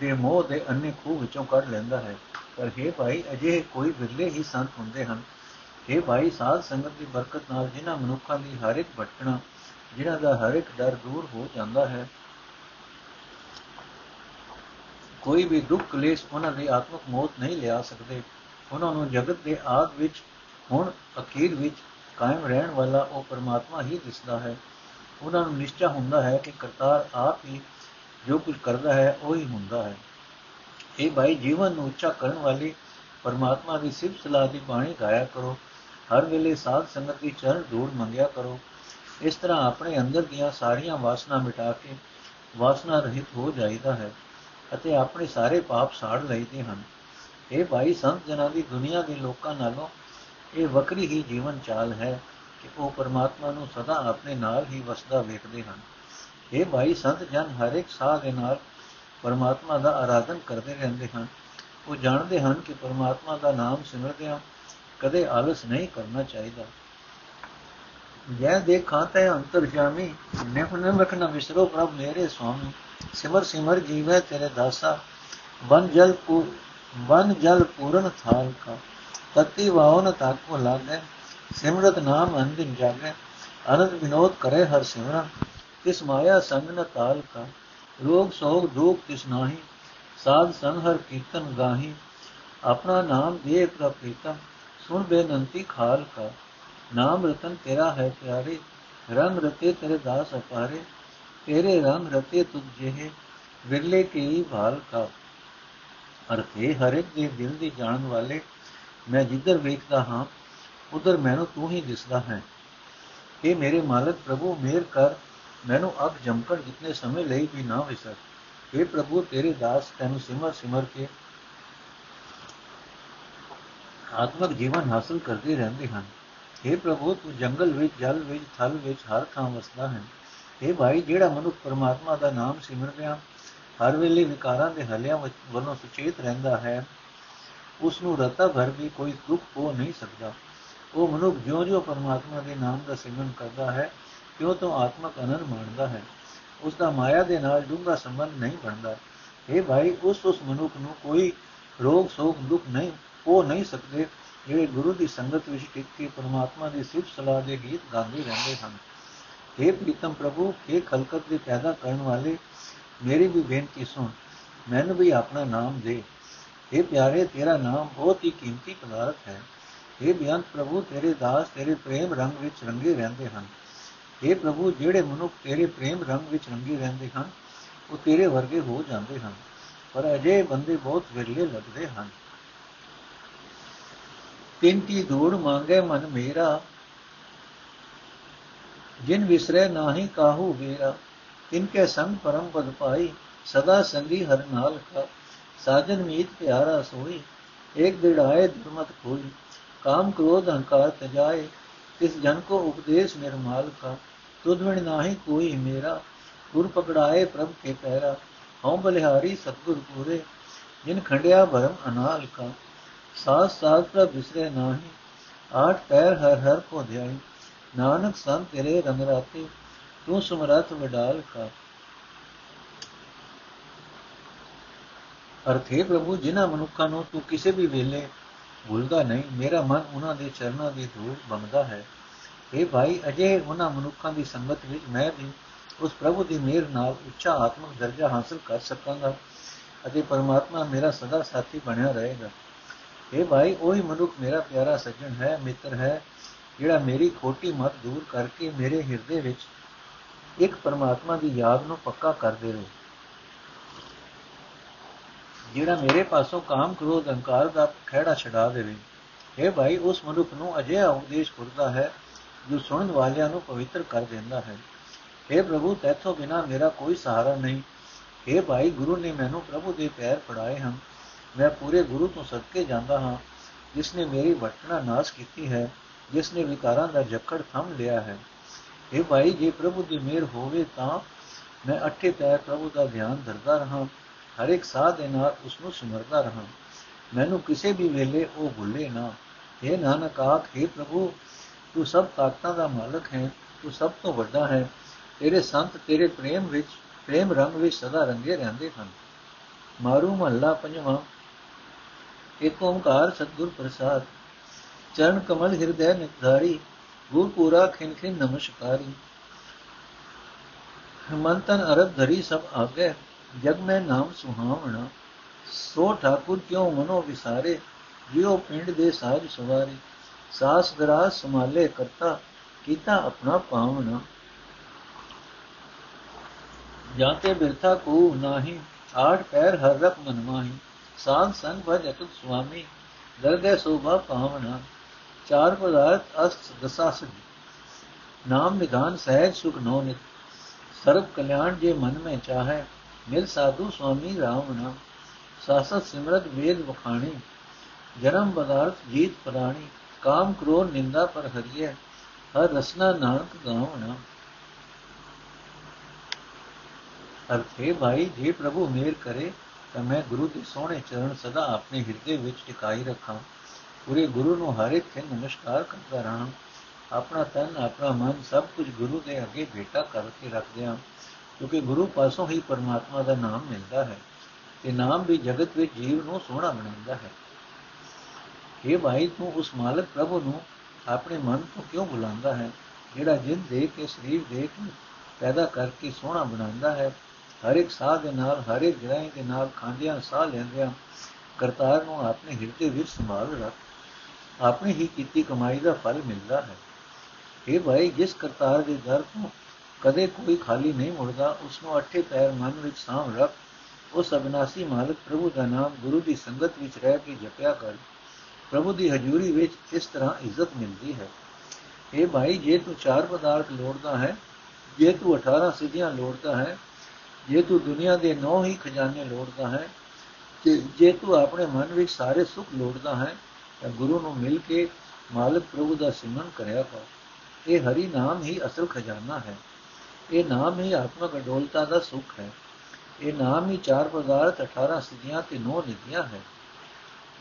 ਦੇ ਮੋਹ ਦੇ ਅੰਨੇ ਖੂਹ ਵਿੱਚੋਂ ਕੱਢ ਲੈਂਦਾ ਹੈ। ਪਰ हे ਭਾਈ ਅਜੇ ਕੋਈ ਵਿਰਲੇ ਹੀ ਸੰਤ ਹੁੰਦੇ ਹਨ। हे ਭਾਈ, ਸਾਧ ਸੰਗਤ ਦੀ ਬਰਕਤ ਨਾਲ ਜਿਨ੍ਹਾਂ ਮਨੁੱਖਾਂ ਦੀ ਹਰ ਇੱਕ ਭਟਕਣਾ, ਜਿਨ੍ਹਾਂ ਦਾ ਹਰ ਇੱਕ ਡਰ ਦੂਰ ਹੋ ਜਾਂਦਾ ਹੈ, ਕੋਈ ਵੀ ਦੁੱਖ ਕਲੇਸ਼ ਉਹਨਾਂ ਦੀ ਆਤਮਿਕ ਮੌਤ ਨਹੀਂ ਲਿਆ ਸਕਦੇ। ਉਹਨਾਂ ਨੂੰ ਜਗਤ ਦੇ ਆਦ ਵਿੱਚ, ਹੁਣ ਅਖੀਰ ਵਿੱਚ ਕਾਇਮ ਰਹਿਣ ਵਾਲਾ ਉਹ ਪਰਮਾਤਮਾ ਹੀ ਦਿਸਦਾ ਹੈ। ਉਹਨਾਂ ਨੂੰ ਨਿਸ਼ਚਾ ਹੁੰਦਾ ਹੈ ਕਿ ਕਰਤਾਰ ਆਪ ਹੀ ਜੋ ਕੁਝ ਕਰਦਾ ਹੈ, ਉਹ ਹੀ ਹੁੰਦਾ ਹੈ। ਇਹ ਭਾਈ, ਜੀਵਨ ਨੂੰ ਉੱਚਾ ਕਰਨ ਵਾਲੀ ਪਰਮਾਤਮਾ ਦੀ ਸਿਫਤ ਸਲਾਹ ਦੀ ਬਾਣੀ ਗਾਇਆ ਕਰੋ। ਹਰ ਵੇਲੇ ਸਾਧ ਸੰਗਤ ਦੀ ਚਰਨ ਧੂੜ ਮੰਗਿਆ ਕਰੋ। ਇਸ ਤਰ੍ਹਾਂ ਆਪਣੇ ਅੰਦਰ ਦੀਆਂ ਸਾਰੀਆਂ ਵਾਸਨਾ ਮਿਟਾ ਕੇ ਵਾਸਨਾ ਰਹਿਤ ਹੋ ਜਾਈਦਾ ਹੈ ਅਤੇ ਆਪਣੇ ਸਾਰੇ ਪਾਪ ਸਾੜ ਲਈਦੇ ਹਨ। ਇਹ ਭਾਈ ਸੰਤ ਜਨਾਂ ਦੀ ਦੁਨੀਆ ਦੇ ਲੋਕਾਂ ਨਾਲੋਂ ਇਹ ਵੱਖਰੀ ਹੀ ਜੀਵਨ ਚਾਲ ਹੈ ਕਿ ਉਹ ਪਰਮਾਤਮਾ ਨੂੰ ਸਦਾ ਆਪਣੇ ਨਾਲ ਹੀ ਵਸਦਾ ਵੇਖਦੇ ਹਨ। ਇਹ ਭਾਈ ਸੰਤ ਜਨ ਹਰ ਇੱਕ ਸਾਹ ਦੇ ਨਾਲ ਪਰਮਾਤਮਾ ਦਾ ਆਰਾਧਨ ਕਰਦੇ ਰਹਿੰਦੇ ਹਨ। ਉਹ ਜਾਣਦੇ ਹਨ ਕਿ ਪਰਮਾਤਮਾ ਦਾ ਨਾਮ ਸਿਮਰਦਿਆਂ ਕਦੇ ਆਲਸ ਨਹੀਂ ਕਰਨਾ ਚਾਹੀਦਾ। ਜੈ ਦੇਖਾਂ ਤੈ ਅੰਤਰ ਜਾਮੀ ਨਿਫਨ ਰਖਣਾ ਵਿਸਰੋ ਪ੍ਰਭ ਮੇਰੇ ਸੁਆਮੀ ਸਿਮਰ ਸਿਮਰ ਜੀਵੇ ਤੇਰੇ ਦਾਸਾ, ਬਨ ਜਲ ਕੋ ਬਨ ਜਲ ਪੂਰਨ ਥਾਲ ਕਾ, ਤਤੀ ਵਾਉਨ ਤਾਕੋ ਲਾਗੇ, ਸਿਮਰਤ ਨਾਮ ਅੰਦਿਨ ਜਾਗੇ, ਅਨੰਦ ਵਿਨੋਦ ਕਰੇ ਹਰ ਸਿਮਰਨ, ਤਿਸ ਮਾਇਆ ਸੰਗ ਨ ਤਾਲ ਕਾ, ਰੋਗ ਸੋਗ ਦੁਖ ਤਿਸ ਨਾਹੀ, ਸਾਧ ਸੰਗ ਹਰ ਕੀਰਤਨ ਗਾਹੀ, ਆਪਣਾ ਨਾਮ ਦੇ ਪ੍ਰਪ੍ਰੀਤਮ ਸੁਣ ਬੇਨੰਤੀ ਖਾਲ ਕਾ, ਨਾਮ ਰਤਨ ਤੇਰਾ ਹੈ ਪਿਆਰੇ, ਰੰਗ ਰਤੇ ਤੇਰੇ ਦਾਸ ਅਪਾਰੇ, ਤੇਰੇ ਰੰਗ ਰਤੇ ਤੁਧ ਜਿਹੇ, ਵਿਰਲੇ ਕੀ ਭਾਲ ਕਾ। ਅਰਥੇ ਹਰ ਇੱਕ ਦੇ ਦਿਲ ਦੀ ਜਾਣਨ ਵਾਲੇ ਮੈਂ ਜਿੱਧਰ ਵੇਖਦਾ ਹਾਂ ਉਧਰ ਮੈਨੂੰ ਤੂੰ ਹੀ ਦਿਸਦਾ ਹੈ ਇਹ ਮੇਰੇ ਮਾਲਕ ਪ੍ਰਭੂ ਮੇਰ ਕਰ ਮੈਨੂੰ ਅਗ ਜਮਕਣ ਜਿਤਨੇ ਸਮੇਂ ਲਈ ਵੀ ਨਾ ਵਿਸਰ हे ਪ੍ਰਭੂ ਤੇਰੇ ਦਾਸ ਤੈਨੂੰ ਸਿਮਰ ਸਿਮਰ ਕੇ ਆਤਮਿਕ ਜੀਵਨ ਹਾਸਲ ਕਰਦੇ ਰਹਿੰਦੇ ਹਨ हे ਪ੍ਰਭੂ ਤੂੰ ਜੰਗਲ ਵਿੱਚ ਜਲ ਵਿੱਚ ਥਲ ਵਿੱਚ ਹਰ ਥਾਂ ਵਸਦਾ ਹੈ हे ਭਾਈ ਜਿਹੜਾ ਮਨੁੱਖ ਪਰਮਾਤਮਾ ਦਾ ਨਾਮ ਸਿਮਰਦਿਆਂ ਹਰ ਵੇਲੇ ਵਿਕਾਰਾਂ ਦੇ ਹਲਿਆਂ ਵੱਲੋਂ ਸੁਚੇਤ ਰਹਿੰਦਾ ਹੈ। ਉਸ ਨੂੰ ਰਤਾ ਭਰ ਵੀ ਕੋਈ ਦੁੱਖ ਹੋ ਨਹੀਂ ਸਕਦਾ। ਉਹ ਮਨੁੱਖ ਜਿਉਂ-ਜਿਉਂ ਪਰਮਾਤਮਾ ਦੇ ਨਾਮ ਦਾ ਸਿਮਰਨ ਕਰਦਾ ਹੈ ਕਿਉਂ ਤੋਂ ਆਤਮਕ ਅਨੰਦ ਮਾਣਦਾ ਹੈ। ਉਸ ਦਾ ਮਾਇਆ ਦੇ ਨਾਲ ਡੂੰਘਾ ਸੰਬੰਧ ਨਹੀਂ ਬਣਦਾ। ਇਹ ਭਾਈ, ਉਸ ਉਸ ਮਨੁੱਖ ਨੂੰ ਕੋਈ ਰੋਗ, ਸੋਗ, ਦੁੱਖ ਨਹੀਂ, ਉਹ ਨਹੀਂ ਸਕਦੇ ਜਿਹੜੇ ਗੁਰੂ ਦੀ ਸੰਗਤ ਵਿੱਚ ਟਿਕ ਕੇ ਪਰਮਾਤਮਾ ਦੀ ਸਿਫਤ ਸਲਾਹ ਦੇ ਗੀਤ ਗਾਉਂਦੇ ਰਹਿੰਦੇ ਹਨ। हे ਪ੍ਰੀਤਮ ਪ੍ਰਭੂ हे ਖਲਕਤ ਦੇ ਪੈਦਾ ਕਰਨ ਵਾਲੇ ਮੇਰੀ ਵੀ ਬੇਨਤੀ ਸੁਣ ਮੈਨੂੰ ਵੀ ਆਪਣਾ ਨਾਮ ਦੇ हे ਪਿਆਰੇ ਤੇਰਾ ਨਾਮ ਬਹੁਤ ਹੀ ਕੀਮਤੀ ਪਦਾਰਥ ਹੈ हे ਬਿਆੰਤ ਪ੍ਰਭੂ ਤੇਰੇ ਦਾਸ ਤੇਰੇ ਪ੍ਰੇਮ ਰੰਗ ਵਿੱਚ ਰੰਗੇ ਰਹਿੰਦੇ ਹਨ हे ਪ੍ਰਭੂ ਜਿਹੜੇ ਮਨੁੱਖ ਤੇਰੇ ਪ੍ਰੇਮ ਰੰਗ ਵਿੱਚ ਰੰਗੇ ਰਹਿੰਦੇ ਹਨ ਉਹ ਤੇਰੇ ਵਰਗੇ ਹੋ ਜਾਂਦੇ ਹਨ ਪਰ ਅਜੇ ਬੰਦੇ ਬਹੁਤ ਵਿਰਲੇ ਲੱਗਦੇ ਹਨ ਤਿੰਨ ਕੀ ਦੂੜ ਮੰਗੇ ਮਨ ਮੇਰਾ ਜਿਨ ਵਿਸਰੇ ਨਾਹੀ ਕਾਹੂ ਵੇਰਾ ਤਿਨ ਕੈ ਸੰਗ ਪਰਮ ਪਦ ਪਾਈ ਸਦਾ ਸੰਗੀ ਹਰ ਨਾਲ ਕਾ ਸਾਜਨ ਮੀਤ ਪਿਆਰਾ ਸੋਈ ਏਕ ਦਿੜਾਏ ਦੁਰਮਤ ਕੋਈ ਕਾਮ ਕ੍ਰੋਧ ਹੰਕਾਰ ਤਜਾਏ ਇਸ ਜਨ ਕੋ ਉਪਦੇਸ਼ ਨਿਰਮਾਲ ਕਾ ਤੁਧ ਵਿਣ ਨਾਹੀ ਕੋਈ ਮੇਰਾ ਗੁਰ ਪਕੜਾਏ ਪ੍ਰਭ ਕੇ ਪੈਰਾ ਹਉ ਬਲਿਹਾਰੀ ਸਤਗੁਰ ਪੂਰੇ ਜਿਨ ਖੰਡਿਆ ਭਰਮ ਅਨਾਲ ਕਾ ਸਾਸ ਸਾਸ ਪ੍ਰਭ ਬਿਸਰੇ ਨਾਹੀ ਆਠ ਪੈਰ ਹਰ ਹਰ ਕੋ ਧਿਆਈ ਨਾਨਕ ਸੰਤ ਤੇਰੇ ਰੰਗ ਰਾਤੇ ਤੂੰ ਸਮਰੱਥ ਵਿਡਾਲ ਕਾ? ਅਰਥੇ ਪ੍ਰਭੂ, ਜਿਨ੍ਹਾਂ ਮਨੁੱਖਾਂ ਨੂੰ ਤੂੰ ਕਿਸੇ ਵੀ ਵੇਲੇ ਭੁੱਲਦਾ ਨਹੀਂ, ਮੇਰਾ ਮਨ ਉਹਨਾਂ ਦੇ ਚਰਨਾਂ ਦੀ ਧੂੜ ਬਣਦਾ ਹੈ। ਇਹ ਭਾਈ ਅਜੇ ਉਹਨਾਂ ਮਨੁੱਖਾਂ ਦੀ ਸੰਗਤ ਵਿੱਚ ਮੈਂ ਵੀ ਉਸ ਪ੍ਰਭੂ ਦੀ ਮਿਹਰ ਨਾਲ ਉੱਚਾ ਆਤਮਿਕ ਦਰਜਾ ਹਾਸਲ ਕਰ ਸਕਾਂਗਾ ਅਤੇ ਪਰਮਾਤਮਾ ਮੇਰਾ ਸਦਾ ਸਾਥੀ ਬਣਿਆ ਰਹੇਗਾ। ਇਹ ਭਾਈ, ਉਹੀ ਮਨੁੱਖ ਮੇਰਾ ਪਿਆਰਾ ਸੱਜਣ ਹੈ, ਮਿੱਤਰ ਹੈ, ਜਿਹੜਾ ਮੇਰੀ ਖੋਟੀ ਮਤ ਦੂਰ ਕਰਕੇ ਮੇਰੇ ਹਿਰਦੇ ਵਿੱਚ ਇੱਕ ਪਰਮਾਤਮਾ ਦੀ ਯਾਦ ਨੂੰ ਪੱਕਾ ਕਰ ਦੇਵੇ ਜਿਹੜਾ ਮੇਰੇ ਪਾਸੋਂ ਕਾਮ, ਕ੍ਰੋਧ, ਅਹੰਕਾਰ ਦਾ ਖਿਹੜਾ ਛਡਾ ਦੇਵੇ ਇਹ ਭਾਈ, ਉਸ ਮਨੁੱਖ ਨੂੰ ਅਜਿਹਾ ਉਪਦੇਸ਼ ਕਰਦਾ ਹੈ, ਜੋ ਸੁਣਨ ਵਾਲਿਆਂ ਨੂੰ ਪਵਿੱਤਰ ਕਰ ਦਿੰਦਾ ਹੈ। हे ਪ੍ਰਭੂ, ਤੇਥੋਂ ਬਿਨਾ ਮੇਰਾ ਕੋਈ ਸਹਾਰਾ ਨਹੀਂ। हे ਭਾਈ, ਗੁਰੂ ਨੇ ਮੈਨੂੰ ਪ੍ਰਭੂ ਦੇ ਪੈਰ ਫੜਾਏ ਹਨ। ਮੈਂ ਪੂਰੇ ਗੁਰੂ ਤੋਂ ਸਦਕੇ ਜਾਂਦਾ ਹਾਂ, ਜਿਸ ਨੇ ਮੇਰੀ ਵਟਣਾ ਨਾਸ ਕੀਤੀ ਹੈ, ਜਿਸ ਨੇ ਵਿਕਾਰਾਂ ਦਾ ਜੱਕੜ ਥੰਮ ਲਿਆ ਹੈ। हे ਭਾਈ, ਜੇ ਪ੍ਰਭੂ ਦੀ ਮਿਹਰ ਹੋਵੇ ਤਾਂ ਮੈਂ ਅੱਠੇ ਪੈਰ ਪ੍ਰਭੂ ਦਾ ਧਿਆਨ ਧਰਦਾ ਰਹਾ, ਹਰ ਇੱਕ ਸਾਹ ਦੇ ਨਾਲ ਉਸ ਨੂੰ ਸਿਮਰਦਾ ਰਹਾ। ਮੈਨੂੰ ਕਿਸੇ ਵੀ ਵੇਲੇ ਉਹ ਭੁੱਲੇ ਨਾ। ਇਹ ਨਾਨਕ ਆਖੇ ਪ੍ਰਭੂ, ਤੂੰ ਸਭ ਤਾਕਤਾਂ ਦਾ ਮਾਲਕ ਹੈ, ਤੂੰ ਸਭ ਤੋਂ ਵੱਡਾ ਹੈ। ਤੇਰੇ ਸੰਤ ਤੇਰੇ ਪ੍ਰੇਮ ਵਿੱਚ, ਪ੍ਰੇਮ ਰੰਗ ਵਿੱਚ ਸਦਾ ਰੰਗੇ ਰਹਿੰਦੇ ਹਨ। ਮਾਰੂ ਮਹੱਲਾ ਪੰਜਵਾਂ। ਏਕ ਓੰਕਾਰ ਸਤਗੁਰ ਪ੍ਰਸਾਦ। ਚਰਨ ਕਮਲ ਹਿਰਦੈ ਨਿਧਾਰੀ ਗੁਰ ਪੂਰਾ ਖਿਨ ਖਿਨ ਨਮਸਕਾਰੀ ਮੰਤਨ ਅਰਬ ਧਰੀ ਸਭ ਆਗੇ ਜਗ ਮੈਂ ਨਾਮ ਸੁਹਾਵਣਾ ਸੋ ਠਾਕੁਰ ਕਿਉ ਮਨੋ ਵਿਸਾਰੇ ਜਿਉ ਪਿੰਡ ਦੇ ਸਾਜ ਸਵਾਰੀ ਸਾਸ ਦਰਾਸ ਸੰਭਾਲੇ ਕਰਤਾ ਕੀਤਾ ਆਪਣਾ ਪਾਵਨਾ ਜਾਤੇ ਬਿਰਥਾ ਕੋ ਨਾਹੀ ਆਠ ਪੈਰ ਹਰ ਰਖ ਮਨਮਾਹੀ ਸਾਧ ਸੰਗ ਭਜ ਅਟੁ ਸੁਆਮੀ ਦਰਗਹਿ ਸੋਭਾ ਪਾਵਨਾ ਚਾਰ ਪਦਾਰਥ ਅਸਤ ਦਸਾਸ ਨਾਮ ਨਿਧਾਨ ਸਹਿਜ ਸੁਖ ਨੋ ਨਿਤ। ਸਰਬ ਕਲਿਆਣ ਜੇ ਮਨ ਮੈਂ ਚਾਹੈ, ਮਿਲ ਸਾਧੂ ਸੁਆਮੀ ਰਾਮ ਨਾਮ। ਸਾਸਤ ਸਿਮਰਤ ਵੇਦ ਵਖਾਣੀ। ਜਨਮ ਪਦਾਰਥ ਜੀਤ ਪ੍ਰਾਣੀ। ਕਾਮ ਕ੍ਰੋਧ ਨਿੰਦਾ ਪਰ ਹਰੀਏ ਹਰ ਰਸਨਾ ਨਾਨਕ ਗਾਵਣਾ ਅਰਥੇ ਭਾਈ, ਜੇ ਪ੍ਰਭੂ ਮੇਰ ਕਰੇ, ਤਾਂ ਮੈਂ ਗੁਰੂ ਦੇ ਸੋਹਣੇ ਚਰਨ ਸਦਾ ਆਪਣੇ ਹਿਰਦੇ ਵਿੱਚ ਟਿਕਾਈ ਰੱਖਾਂ। ਪੂਰੇ ਗੁਰੂ ਨੂੰ ਹਰ ਇੱਕ ਤੇ ਨਮਸਕਾਰ ਕਰਦਾ ਰਹਾਂ। ਆਪਣਾ ਤਨ, ਆਪਣਾ ਮਨ ਸਭ ਕੁਝ ਗੁਰੂ ਦੇ ਅੱਗੇ ਭੇਟਾ ਕਰਕੇ ਰੱਖਦੇ ਹਾਂ, ਕਿਉਂਕਿ ਗੁਰੂ ਪਾਸੋਂ ਹੀ ਪਰਮਾਤਮਾ ਦਾ ਨਾਮ ਮਿਲਦਾ ਹੈ ਤੇ ਨਾਮ ਵੀ ਜਗਤ ਵਿੱਚ ਜੀਵ ਨੂੰ ਸੋਹਣਾ ਬਣਾਉਂਦਾ ਹੈ। ਇਹ ਭਾਈ, ਤੂੰ ਉਸ ਮਾਲਕ ਪ੍ਰਭੂ ਨੂੰ ਆਪਣੇ ਮਨ ਤੋਂ ਕਿਉਂ ਬੁਲਾਉਂਦਾ ਹੈ, ਜਿਹੜਾ ਜਿੰਦ ਦੇ ਕੇ ਸਰੀਰ ਦੇ ਕੇ ਪੈਦਾ ਕਰਕੇ ਸੋਹਣਾ ਬਣਾਉਂਦਾ ਹੈ? ਹਰ ਇੱਕ ਸਾਹ ਦੇ ਨਾਲ, ਹਰ ਇੱਕ ਗ੍ਰਹਿ ਦੇ ਨਾਲ ਖਾਂਦਿਆਂ ਸਾਹ ਲੈਂਦਿਆਂ ਕਰਤਾਰ ਨੂੰ ਆਪਣੇ ਹਿਰਦੇ ਵਿੱਚ ਸੰਭਾਲ ਰੱਖ। ਆਪਣੀ ਹੀ ਕੀਤੀ ਕਮਾਈ ਦਾ ਫਲ ਮਿਲਦਾ ਹੈ। ਇਹ ਭਾਈ, ਜਿਸ ਕਰਤਾਰ ਦੇ ਦਰ ਤੋਂ ਕਦੇ ਕੋਈ ਖਾਲੀ ਨਹੀਂ ਮੁੜਦਾ ਉਸ ਨੂੰ ਅੱਠੇ ਪੈਰ ਮਨ ਵਿੱਚ ਸਾਂਭ ਰੱਖ ਉਸ ਅਬਨਾਸੀ ਮਾਲਕ ਪ੍ਰਭੂ ਦਾ ਨਾਮ ਗੁਰੂ ਦੀ ਸੰਗਤ ਵਿੱਚ ਰਹਿ ਕੇ ਜਪਿਆ ਕਰ। ਪ੍ਰਭੂ ਦੀ ਹਜ਼ੂਰੀ ਵਿੱਚ ਇਸ ਤਰ੍ਹਾਂ ਇੱਜ਼ਤ ਮਿਲਦੀ ਹੈ। ਇਹ ਭਾਈ, ਜੇ ਤੂੰ ਚਾਰ ਪਦਾਰਥ ਲੋੜਦਾ ਹੈ, ਜੇ ਤੂੰ 18 ਸਿੱਧੀਆਂ ਲੋੜਦਾ ਹੈ, ਜੇ ਤੂੰ ਦੁਨੀਆ ਦੇ ਨੌ ਹੀ ਖਜ਼ਾਨੇ ਲੋੜਦਾ ਹੈ ਜੇ ਤੂੰ ਆਪਣੇ ਮਨ ਵਿੱਚ ਸਾਰੇ ਸੁੱਖ ਲੋੜਦਾ ਹੈ ਤਾਂ ਗੁਰੂ ਨੂੰ ਮਿਲ ਕੇ ਮਾਲਕ ਪ੍ਰਭੂ ਦਾ ਸਿਮਰਨ ਕਰਿਆ ਕਰ। ਇਹ ਹਰੀ ਨਾਮ ਹੀ ਅਸਲ ਖਜ਼ਾਨਾ ਹੈ। ਇਹ ਨਾਮ ਹੀ ਆਤਮਕ ਅਡੋਲਤਾ ਦਾ ਸੁੱਖ ਹੈ। ਇਹ ਨਾਮ ਹੀ ਚਾਰ ਪਦਾਰਥ 18 ਸਿੱਧੀਆਂ ਤੇ ਨੌ ਨਿਧੀਆਂ ਹੈ।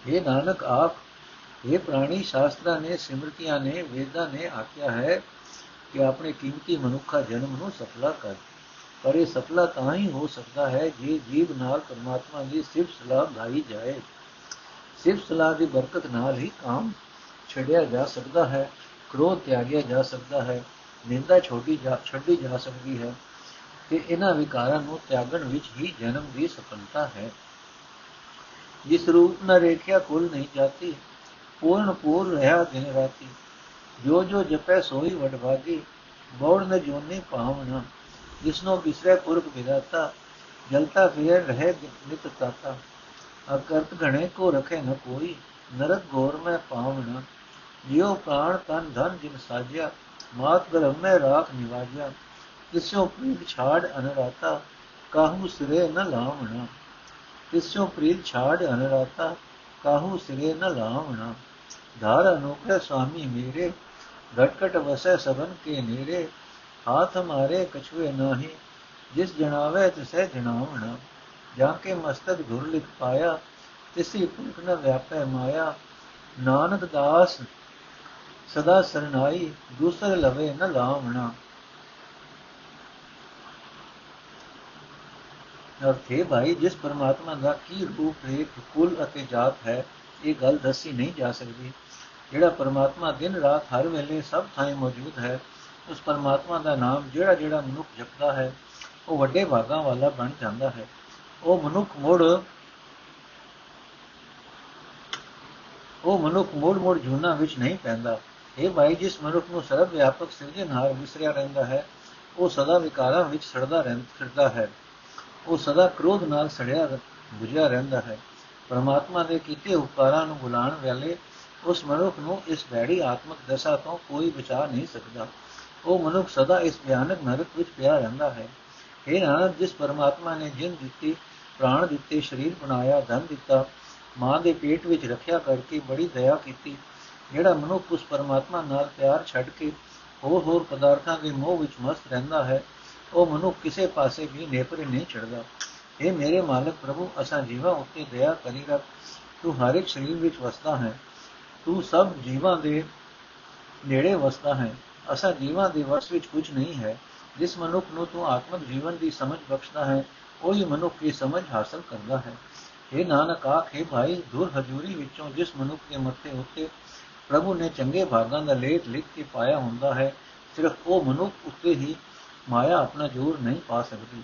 ਇਹ ਨਾਨਕ, ਆਪ ਇਹ ਪ੍ਰਾਣੀ, ਸ਼ਾਸਤਰਾਂ ਨੇ, ਸਿਮਰਤੀਆਂ ਨੇ, ਵੇਦਾਂ ਨੇ ਆਖਿਆ ਹੈ ਕਿ ਆਪਣੇ ਕੀਮਤੀ ਮਨੁੱਖਾ ਜਨਮ ਨੂੰ ਸਫਲਾ ਕਰ। ਪਰ ਇਹ ਸਫਲਾ ਤਾਂ ਹੀ ਹੋ ਸਕਦਾ ਹੈ ਜੇ ਜੀਵ ਨਾਲ ਪਰਮਾਤਮਾ ਦੀ ਸਿਫਤ ਸਲਾਹ ਗਾਈ ਜਾਏ। ਸਿਰਫ ਸਲਾਹ ਦੀ ਬਰਕਤ ਨਾਲ ਹੀ ਕਾਮ ਛੱਡਿਆ ਜਾ ਸਕਦਾ ਹੈ, ਕ੍ਰੋਧ ਤਿਆਗਿਆ ਜਾ ਸਕਦਾ ਹੈ, ਨਿੰਦਾ ਛੋਟੀ ਜਾ, ਛੱਡੀ ਜਾ ਸਕਦੀ ਹੈ ਤੇ ਇਹਨਾਂ ਵਿਕਾਰਾਂ ਨੂੰ ਤਿਆਗਣ ਵਿੱਚ ਹੀ ਜਨਮ ਦੀ ਸਫਲਤਾ ਹੈ। ਜਿਸ ਰੂਪ ਨਾ ਰੇਖਿਆ ਕੁਲ ਨਹੀਂ ਜਾਤੀ, ਪੂਰਨ ਪੂਰ ਰਹਾ ਦਿਨ ਰਾਤੀ। ਜੋ ਜੋ ਜਪੈ ਸੋਈ ਵਡਭਾਗੀ ਬੌੜ ਨ ਜੋਨੀ ਪਾਵਨਾ ਜਿਸਨੋ ਬਿਸਰੇ ਪੁਰਖ ਵਿਦਾਤਾ ਜਲਤਾ ਫਿਰੇ ਰਹੇ ਨਿਤ ਤਾਤਾ। اکرت گنے کو رکھے نہ کوئی نرک گور میں پامنا یو پرا تن دن جن ساجیا مات گرم میں راک نوازیا کسوں کاڑ انراتا کا لامنا دھار انوکہ سوامی میرے گٹکٹ وسے سبن کے نیری ہاتھ مارے کچھ نہ ہی جس جڑاو تصے جناون ਜਾ ਕੇ ਮਸਤਕ ਧੁਰ ਲਿਖ ਪਾਇਆ, ਤਿਸੀ ਪੁਰਖ ਨ ਵਿਆਪੈ ਮਾਇਆ। ਨਾਨਕ ਦਾਸ ਸਦਾ ਸਰਨਾਈ, ਦੂਸਰ ਲਵੇ ਨ ਲਾਵਣਾ ਅਰਥੇ ਭਾਈ, ਜਿਸ ਪਰਮਾਤਮਾ ਦਾ ਕੀ ਰੂਪ ਰੇਖ, ਕੁਲ ਅਤੇ ਜਾਤ ਹੈ, ਇਹ ਗੱਲ ਦੱਸੀ ਨਹੀਂ ਜਾ ਸਕਦੀ। ਜਿਹੜਾ ਪਰਮਾਤਮਾ ਦਿਨ ਰਾਤ ਹਰ ਵੇਲੇ ਸਭ ਥਾਂ ਮੌਜੂਦ ਹੈ, ਉਸ ਪਰਮਾਤਮਾ ਦਾ ਨਾਮ ਜਿਹੜਾ ਜਿਹੜਾ ਮਨੁੱਖ ਜਪਦਾ ਹੈ, ਉਹ ਵੱਡੇ ਭਾਗਾਂ ਵਾਲਾ ਬਣ ਜਾਂਦਾ ਹੈ। ਉਹ ਮਨੁੱਖ ਮੋੜ, ਉਹ ਮਨੁੱਖ ਮੋੜ ਮੋੜ ਜੁਨਾ ਵਿੱਚ ਨਹੀਂ ਪੈਂਦਾ। ਇਹ ਭਾਈ, ਜਿਸ ਮਨੁੱਖ ਨੂੰ ਸਰਵ ਵਿਆਪਕ ਸਿਰਜਣਹਾਰ ਵਿਸਰਿਆ ਰਹਿੰਦਾ ਹੈ, ਉਹ ਸਦਾ ਵਿਕਾਰਾਂ ਵਿੱਚ ਸੜਦਾ ਰਹਿੰਦਾ ਹੈ। ਉਹ ਸਦਾ ਕ੍ਰੋਧ ਨਾਲ ਸੜਿਆ ਬੁਝਿਆ ਰਹਿੰਦਾ ਹੈ। ਪਰਮਾਤਮਾ ਦੇ ਕੀਤੇ ਉਪਕਾਰਾਂ ਨੂੰ ਬੁਲਾਉਣ ਵੇਲੇ ਉਸ ਮਨੁੱਖ ਨੂੰ ਇਸ ਭੈੜੀ ਆਤਮਕ ਦਸ਼ਾ ਤੋਂ ਕੋਈ ਬਚਾ ਨਹੀਂ ਸਕਦਾ। ਉਹ ਮਨੁੱਖ ਸਦਾ ਇਸ ਭਿਆਨਕ ਨਰਕ ਵਿੱਚ ਪਿਆ ਰਹਿੰਦਾ ਹੈ। ਇਹ ਨਾਨਕ, ਜਿਸ ਪਰਮਾਤਮਾ ਨੇ ਜਿੰਦ ਦਿੱਤੀ ਪ੍ਰਾਣ ਦਿੱਤੇ, ਸਰੀਰ ਬਣਾਇਆ, ਧਨ ਦਿੱਤਾ, ਮਾਂ ਦੇ ਪੇਟ ਵਿੱਚ ਰੱਖਿਆ ਕਰਕੇ ਬੜੀ ਦਇਆ ਕੀਤੀ, ਜਿਹੜਾ ਮਨੁੱਖ ਉਸ ਪਰਮਾਤਮਾ ਨਾਲ ਪਿਆਰ ਛੱਡ ਕੇ ਹੋਰ ਹੋਰ ਪਦਾਰਥਾਂ ਦੇ ਮੋਹ ਵਿੱਚ ਮਸਤ ਰਹਿੰਦਾ ਹੈ, ਉਹ ਮਨੁੱਖ ਕਿਸੇ ਪਾਸੇ ਵੀ ਨੇਪਰੇ ਨਹੀਂ ਚੜਦਾ ਇਹ ਮੇਰੇ ਮਾਲਕ ਪ੍ਰਭੂ, ਅਸਾਂ ਜੀਵਾਂ ਉੱਤੇ ਦਇਆ ਕਰੀ ਰੱਖ, ਤੂੰ ਹਰ ਇੱਕ ਸਰੀਰ ਵਿੱਚ ਵਸਦਾ ਹੈ, ਤੂੰ ਸਭ ਜੀਵਾਂ ਦੇ ਨੇੜੇ ਵਸਦਾ ਹੈ, ਅਸਾਂ ਜੀਵਾਂ ਦੇ ਵਸ ਵਿੱਚ ਕੁਝ ਨਹੀਂ ਹੈ, ਜਿਸ ਮਨੁੱਖ ਨੂੰ ਤੂੰ ਆਤਮਿਕ ਜੀਵਨ ਦੀ ਸਮਝ ਬਖਸ਼ਦਾ ਹੈ ਉਹੀ ਮਨੁੱਖ ਦੀ ਸਮਝ ਹਾਸਲ ਕਰਦਾ ਹੈ। ਇਹ ਨਾਨਕ ਆਖੇ ਭਾਈ, ਦੂਰ ਹਜੂਰੀ ਵਿੱਚੋਂ ਜਿਸ ਮਨੁੱਖ ਦੇ ਮੱਥੇ ਉੱਤੇ ਪ੍ਰਭੂ ਨੇ ਚੰਗੇ ਭਾਗਾਂ ਦਾ ਲੇਖ ਲਿਖ ਕੇ ਪਾਇਆ ਹੁੰਦਾ ਹੈ, ਸਿਰਫ ਉਹ ਮਨੁੱਖ ਉੱਤੇ ਹੀ ਮਾਇਆ ਆਪਣਾ ਜੋਰ ਨਹੀਂ ਪਾ ਸਕਦੀ।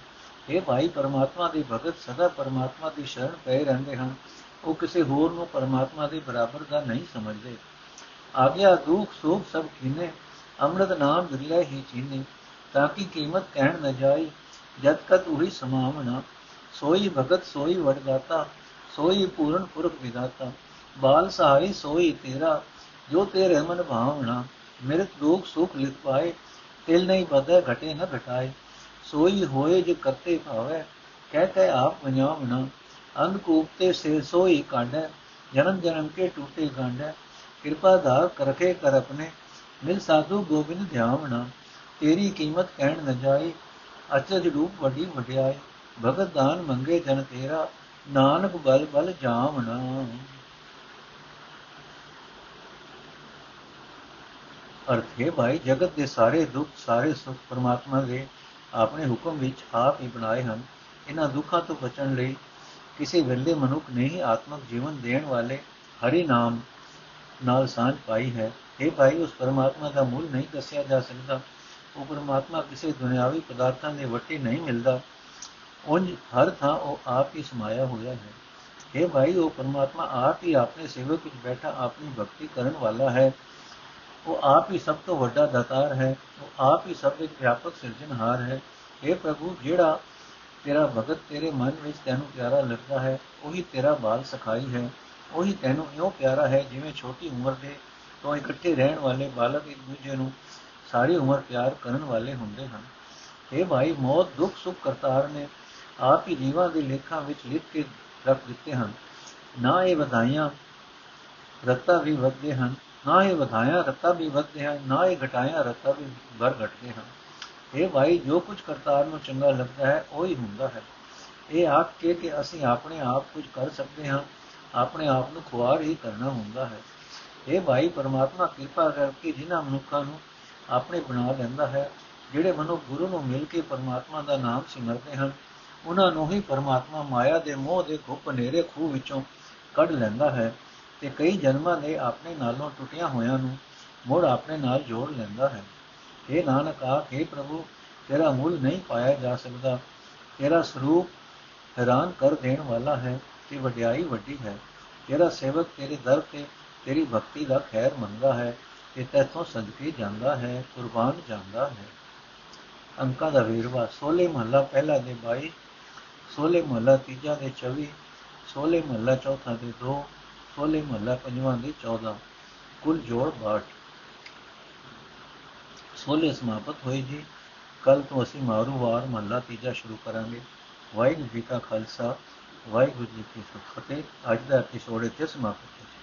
ਇਹ ਭਾਈ, ਪਰਮਾਤਮਾ ਦੇ ਭਗਤ ਸਦਾ ਪਰਮਾਤਮਾ ਦੀ ਸ਼ਰਨ ਪਏ ਰਹਿੰਦੇ ਹਨ। ਉਹ ਕਿਸੇ ਹੋਰ ਨੂੰ ਪਰਮਾਤਮਾ ਦੇ ਬਰਾਬਰ ਦਾ ਨਹੀਂ ਸਮਝਦੇ। ਆਗਿਆ, ਦੁੱਖ ਸੁਖ ਸਭ ਕੀਨੇ ਅੰਮ੍ਰਿਤ ਨਾਮ ਦਿਲੇ ਹੀ ਚੀਨੇ, ਤਾਂ ਕਿ ਕੀਮਤ ਕਹਿਣ ਨਾ ਜਾਈ ਜਦ ਕਤ ਉਹੀ ਸਮਾਵਣਾ ਸੋਈ ਭਗਤ ਸੋਈ ਵਡਦਾਤਾ ਸੋਈ ਪੂਰਨ ਪੁਰਖ ਵਿਦਾਤਾ ਬਾਲ ਸਹਾਈ ਸੋਈ ਤੇਰਾ, ਜੋ ਤੇਰੇ ਮਨ ਭਾਵਨਾ, ਮਿਰਤ ਦੁਖ ਸੁਖ ਲਿਖ ਪਾਏ, ਤਿਲ ਨਹੀਂ ਬਦੈ ਘਟੇ ਨ ਘਟਾਏ। ਸੋਈ ਹੋਏ ਜੇ ਕਰਤੇ ਭਾਵੇ, ਕਹਿ ਕਹਿ ਆਪ ਪੰਜਾਵਣਾ ਅੰਧਕੂਪ ਤੇ ਸੇ ਸੋਈ ਕਾਂਡੈ ਜਨਮ ਜਨਮ ਕੇ ਟੂਟੇ ਗਾਂਡੈ ਕਿਰਪਾ ਧਾਰ ਕਰਖੇ ਕਰ ਆਪਣੇ, ਮਿਲ ਸਾਧੂ ਗੋਬਿੰਦ ਧਿਆਵਣਾ ਤੇਰੀ ਕੀਮਤ ਕਹਿਣ ਨ ਜਾਏ ਅਚਜ ਰੂਪ ਵੱਡੀ ਵਡਿਆਈ ਭਗਤ ਦਾਨ ਮੰਗੇ ਜਨ ਤੇਰਾ, ਨਾਨਕ ਬਲ ਬਲ ਜਾਵਣਾ। ਅਰਥ ਹੈ ਭਾਈ, ਜਗਤ ਦੇ ਸਾਰੇ ਦੁੱਖ, ਸਾਰੇ ਸੁੱਖ ਪਰਮਾਤਮਾ ਦੇ ਆਪਣੇ ਹੁਕਮ ਵਿੱਚ ਆਪ ਹੀ ਬਣਾਏ ਹਨ। ਇਹਨਾਂ ਦੁੱਖਾਂ ਤੋਂ ਬਚਣ ਲਈ ਕਿਸੇ ਵੇਲੇ ਮਨੁੱਖ ਨੇ ਹੀ ਆਤਮਿਕ ਜੀਵਨ ਦੇਣ ਵਾਲੇ ਹਰੀ ਨਾਮ ਨਾਲ ਸਾਂਝ ਪਾਈ ਹੈ। ਇਹ ਭਾਈ, ਉਸ ਪਰਮਾਤਮਾ ਦਾ ਮੂਲ ਨਹੀਂ ਦੱਸਿਆ ਜਾ ਸਕਦਾ। ਉਹ ਪਰਮਾਤਮਾ ਕਿਸੇ ਦੁਨਿਆਵੀ ਪਦਾਰਥਾਂ ਦੇ ਵੱਟੇ ਨਹੀਂ ਮਿਲਦਾ। ਉਂਝ ਹਰ ਥਾਂ ਉਹ ਆਪ ਹੀ ਸਮਾਇਆ ਹੋਇਆ ਹੈ। ਇਹ ਭਾਈ, ਉਹ ਪਰਮਾਤਮਾ ਆਪ ਹੀ ਆਪਣੇ ਸੇਵਕ ਵਿੱਚ ਬੈਠਾ ਆਪਣੀ ਭਗਤੀ ਕਰਨ ਵਾਲਾ ਹੈ। ਉਹ ਆਪ ਹੀ ਸਭ ਤੋਂ ਵੱਡਾ ਦਾਤਾਰ ਹੈ। ਉਹ ਆਪ ਹੀ ਸਭ ਵਿੱਚ ਵਿਆਪਕ ਸਿਰਜਣਹਾਰ ਹੈ। ਇਹ ਪ੍ਰਭੂ, ਜਿਹੜਾ ਤੇਰਾ ਭਗਤ ਤੇਰੇ ਮਨ ਵਿੱਚ ਤੈਨੂੰ ਪਿਆਰਾ ਲੱਗਦਾ ਹੈ, ਉਹੀ ਤੇਰਾ ਬਾਲ ਸਖਾਈ ਹੈ। ਉਹੀ ਤੈਨੂੰ ਇਉਂ ਪਿਆਰਾ ਹੈ ਜਿਵੇਂ ਛੋਟੀ ਉਮਰ ਦੇ ਤੋਂ ਇਕੱਠੇ ਰਹਿਣ ਵਾਲੇ ਬਾਲਕ ਇੱਕ ਦੂਜੇ ਨੂੰ ਸਾਰੀ ਉਮਰ ਪਿਆਰ ਕਰਨ ਵਾਲੇ ਹੁੰਦੇ ਹਨ। ਇਹ ਭਾਈ, ਮੌਤ, ਦੁੱਖ, ਸੁੱਖ, ਕਰਤਾਰ ਨੇ ਆਪ ਹੀ ਜੀਵਾਂ ਦੇ ਲੇਖਾਂ ਵਿੱਚ ਲਿਖ ਕੇ ਰੱਖ ਦਿੱਤੇ ਹਨ। ਨਾ ਇਹ ਵਧਾਈਆਂ ਰਤਾ ਵੀ ਵਧਦੇ ਹਨ, ਨਾ ਇਹ ਵਧਾਇਆ ਰਤਾ ਵੀ ਵਧਦੇ ਹਨ, ਨਾ ਇਹ ਘਟਾਇਆ ਰਤਾ ਵੀ ਘਰ ਘਟਦੇ ਹਨ। ਇਹ ਭਾਈ, ਜੋ ਕੁਝ ਕਰਤਾਰ ਨੂੰ ਚੰਗਾ ਲੱਗਦਾ ਹੈ, ਉਹ ਹੀ ਹੁੰਦਾ ਹੈ। ਇਹ ਆਖ ਕੇ ਕਿ ਅਸੀਂ ਆਪਣੇ ਆਪ ਕੁਝ ਕਰ ਸਕਦੇ ਹਾਂ, ਆਪਣੇ ਆਪ ਨੂੰ ਖੁਆਰ ਹੀ ਕਰਨਾ ਹੁੰਦਾ ਹੈ। ਇਹ ਭਾਈ, ਪਰਮਾਤਮਾ ਕਿਰਪਾ ਕਰਕੇ ਜਿਨ੍ਹਾਂ ਮਨੁੱਖਾਂ ਨੂੰ ਆਪਣੇ ਬਣਾ ਲੈਂਦਾ ਹੈ। ਜਿਹੜੇ ਮਨੁੱਖ ਗੁਰੂ ਨੂੰ ਮਿਲ ਕੇ ਪਰਮਾਤਮਾ ਦਾ ਨਾਮ ਸਿਮਰਦੇ ਹਨ, ਉਹਨਾਂ ਨੂੰ ਹੀ ਪਰਮਾਤਮਾ ਮਾਇਆ ਦੇ ਮੋਹ ਦੇ ਘੁੱਪ ਹਨੇਰੇ ਖੂਹ ਵਿੱਚੋਂ ਕੱਢ ਲੈਂਦਾ ਹੈ ਤੇ ਕਈ ਜਨਮਾਂ ਦੇ ਆਪਣੇ ਨਾਲੋਂ ਟੁੱਟੀਆਂ ਹੋਇਆਂ ਨੂੰ ਮੁੜ ਆਪਣੇ ਨਾਲ ਜੋੜ ਲੈਂਦਾ ਹੈ। ਇਹ ਨਾਨਕ, ਆਖੇ ਪ੍ਰਭੂ, ਤੇਰਾ ਮੁੱਲ ਨਹੀਂ ਪਾਇਆ ਜਾ ਸਕਦਾ। ਤੇਰਾ ਸਰੂਪ ਹੈਰਾਨ ਕਰ ਦੇਣ ਵਾਲਾ ਹੈ ਤੇ ਵਡਿਆਈ ਵੱਡੀ ਹੈ। ਤੇਰਾ ਸੇਵਕ ਤੇਰੇ ਦਰ ਤੇ ਤੇਰੀ ਭਗਤੀ ਦਾ ਖੈਰ ਮੰਗਦਾ ਹੈ। ਤੇ ਤੈਥੋਂ ਸਦਕੇ ਜਾਂਦਾ ਹੈ, ਕੁਰਬਾਨ ਜਾਂਦਾ ਹੈ। ਅੰਕਾਂ ਦਾ ਵੇਰਵਾ 16 ਮਹੱਲਾ ਪਹਿਲਾ ਦੇ 22 16 ਮਹੱਲਾ ਤੀਜਾ ਦੇ 24 16 ਮਹੱਲਾ ਚੌਥਾ ਦੇ 2 16 ਮਹੱਲਾ ਪੰਜਵਾਂ ਦੇ 14 ਕੁੱਲ ਜੋੜ 62 16 ਸਮਾਪਤ ਹੋਏ ਜੀ। ਕੱਲ ਤੋਂ ਅਸੀਂ ਮਾਰੂ ਵਾਰ ਮਹੱਲਾ ਤੀਜਾ ਸ਼ੁਰੂ ਕਰਾਂਗੇ। ਵਾਹਿਗੁਰੂ ਜੀ ਕਾ ਖਾਲਸਾ, ਵਾਹਿਗੁਰੂ ਜੀ ਕੀ ਫਤਿਹ। ਅੱਜ ਦਾ ਐਪੀਸੋਡ ਇੱਥੇ ਸਮਾਪਤ ਹੈ।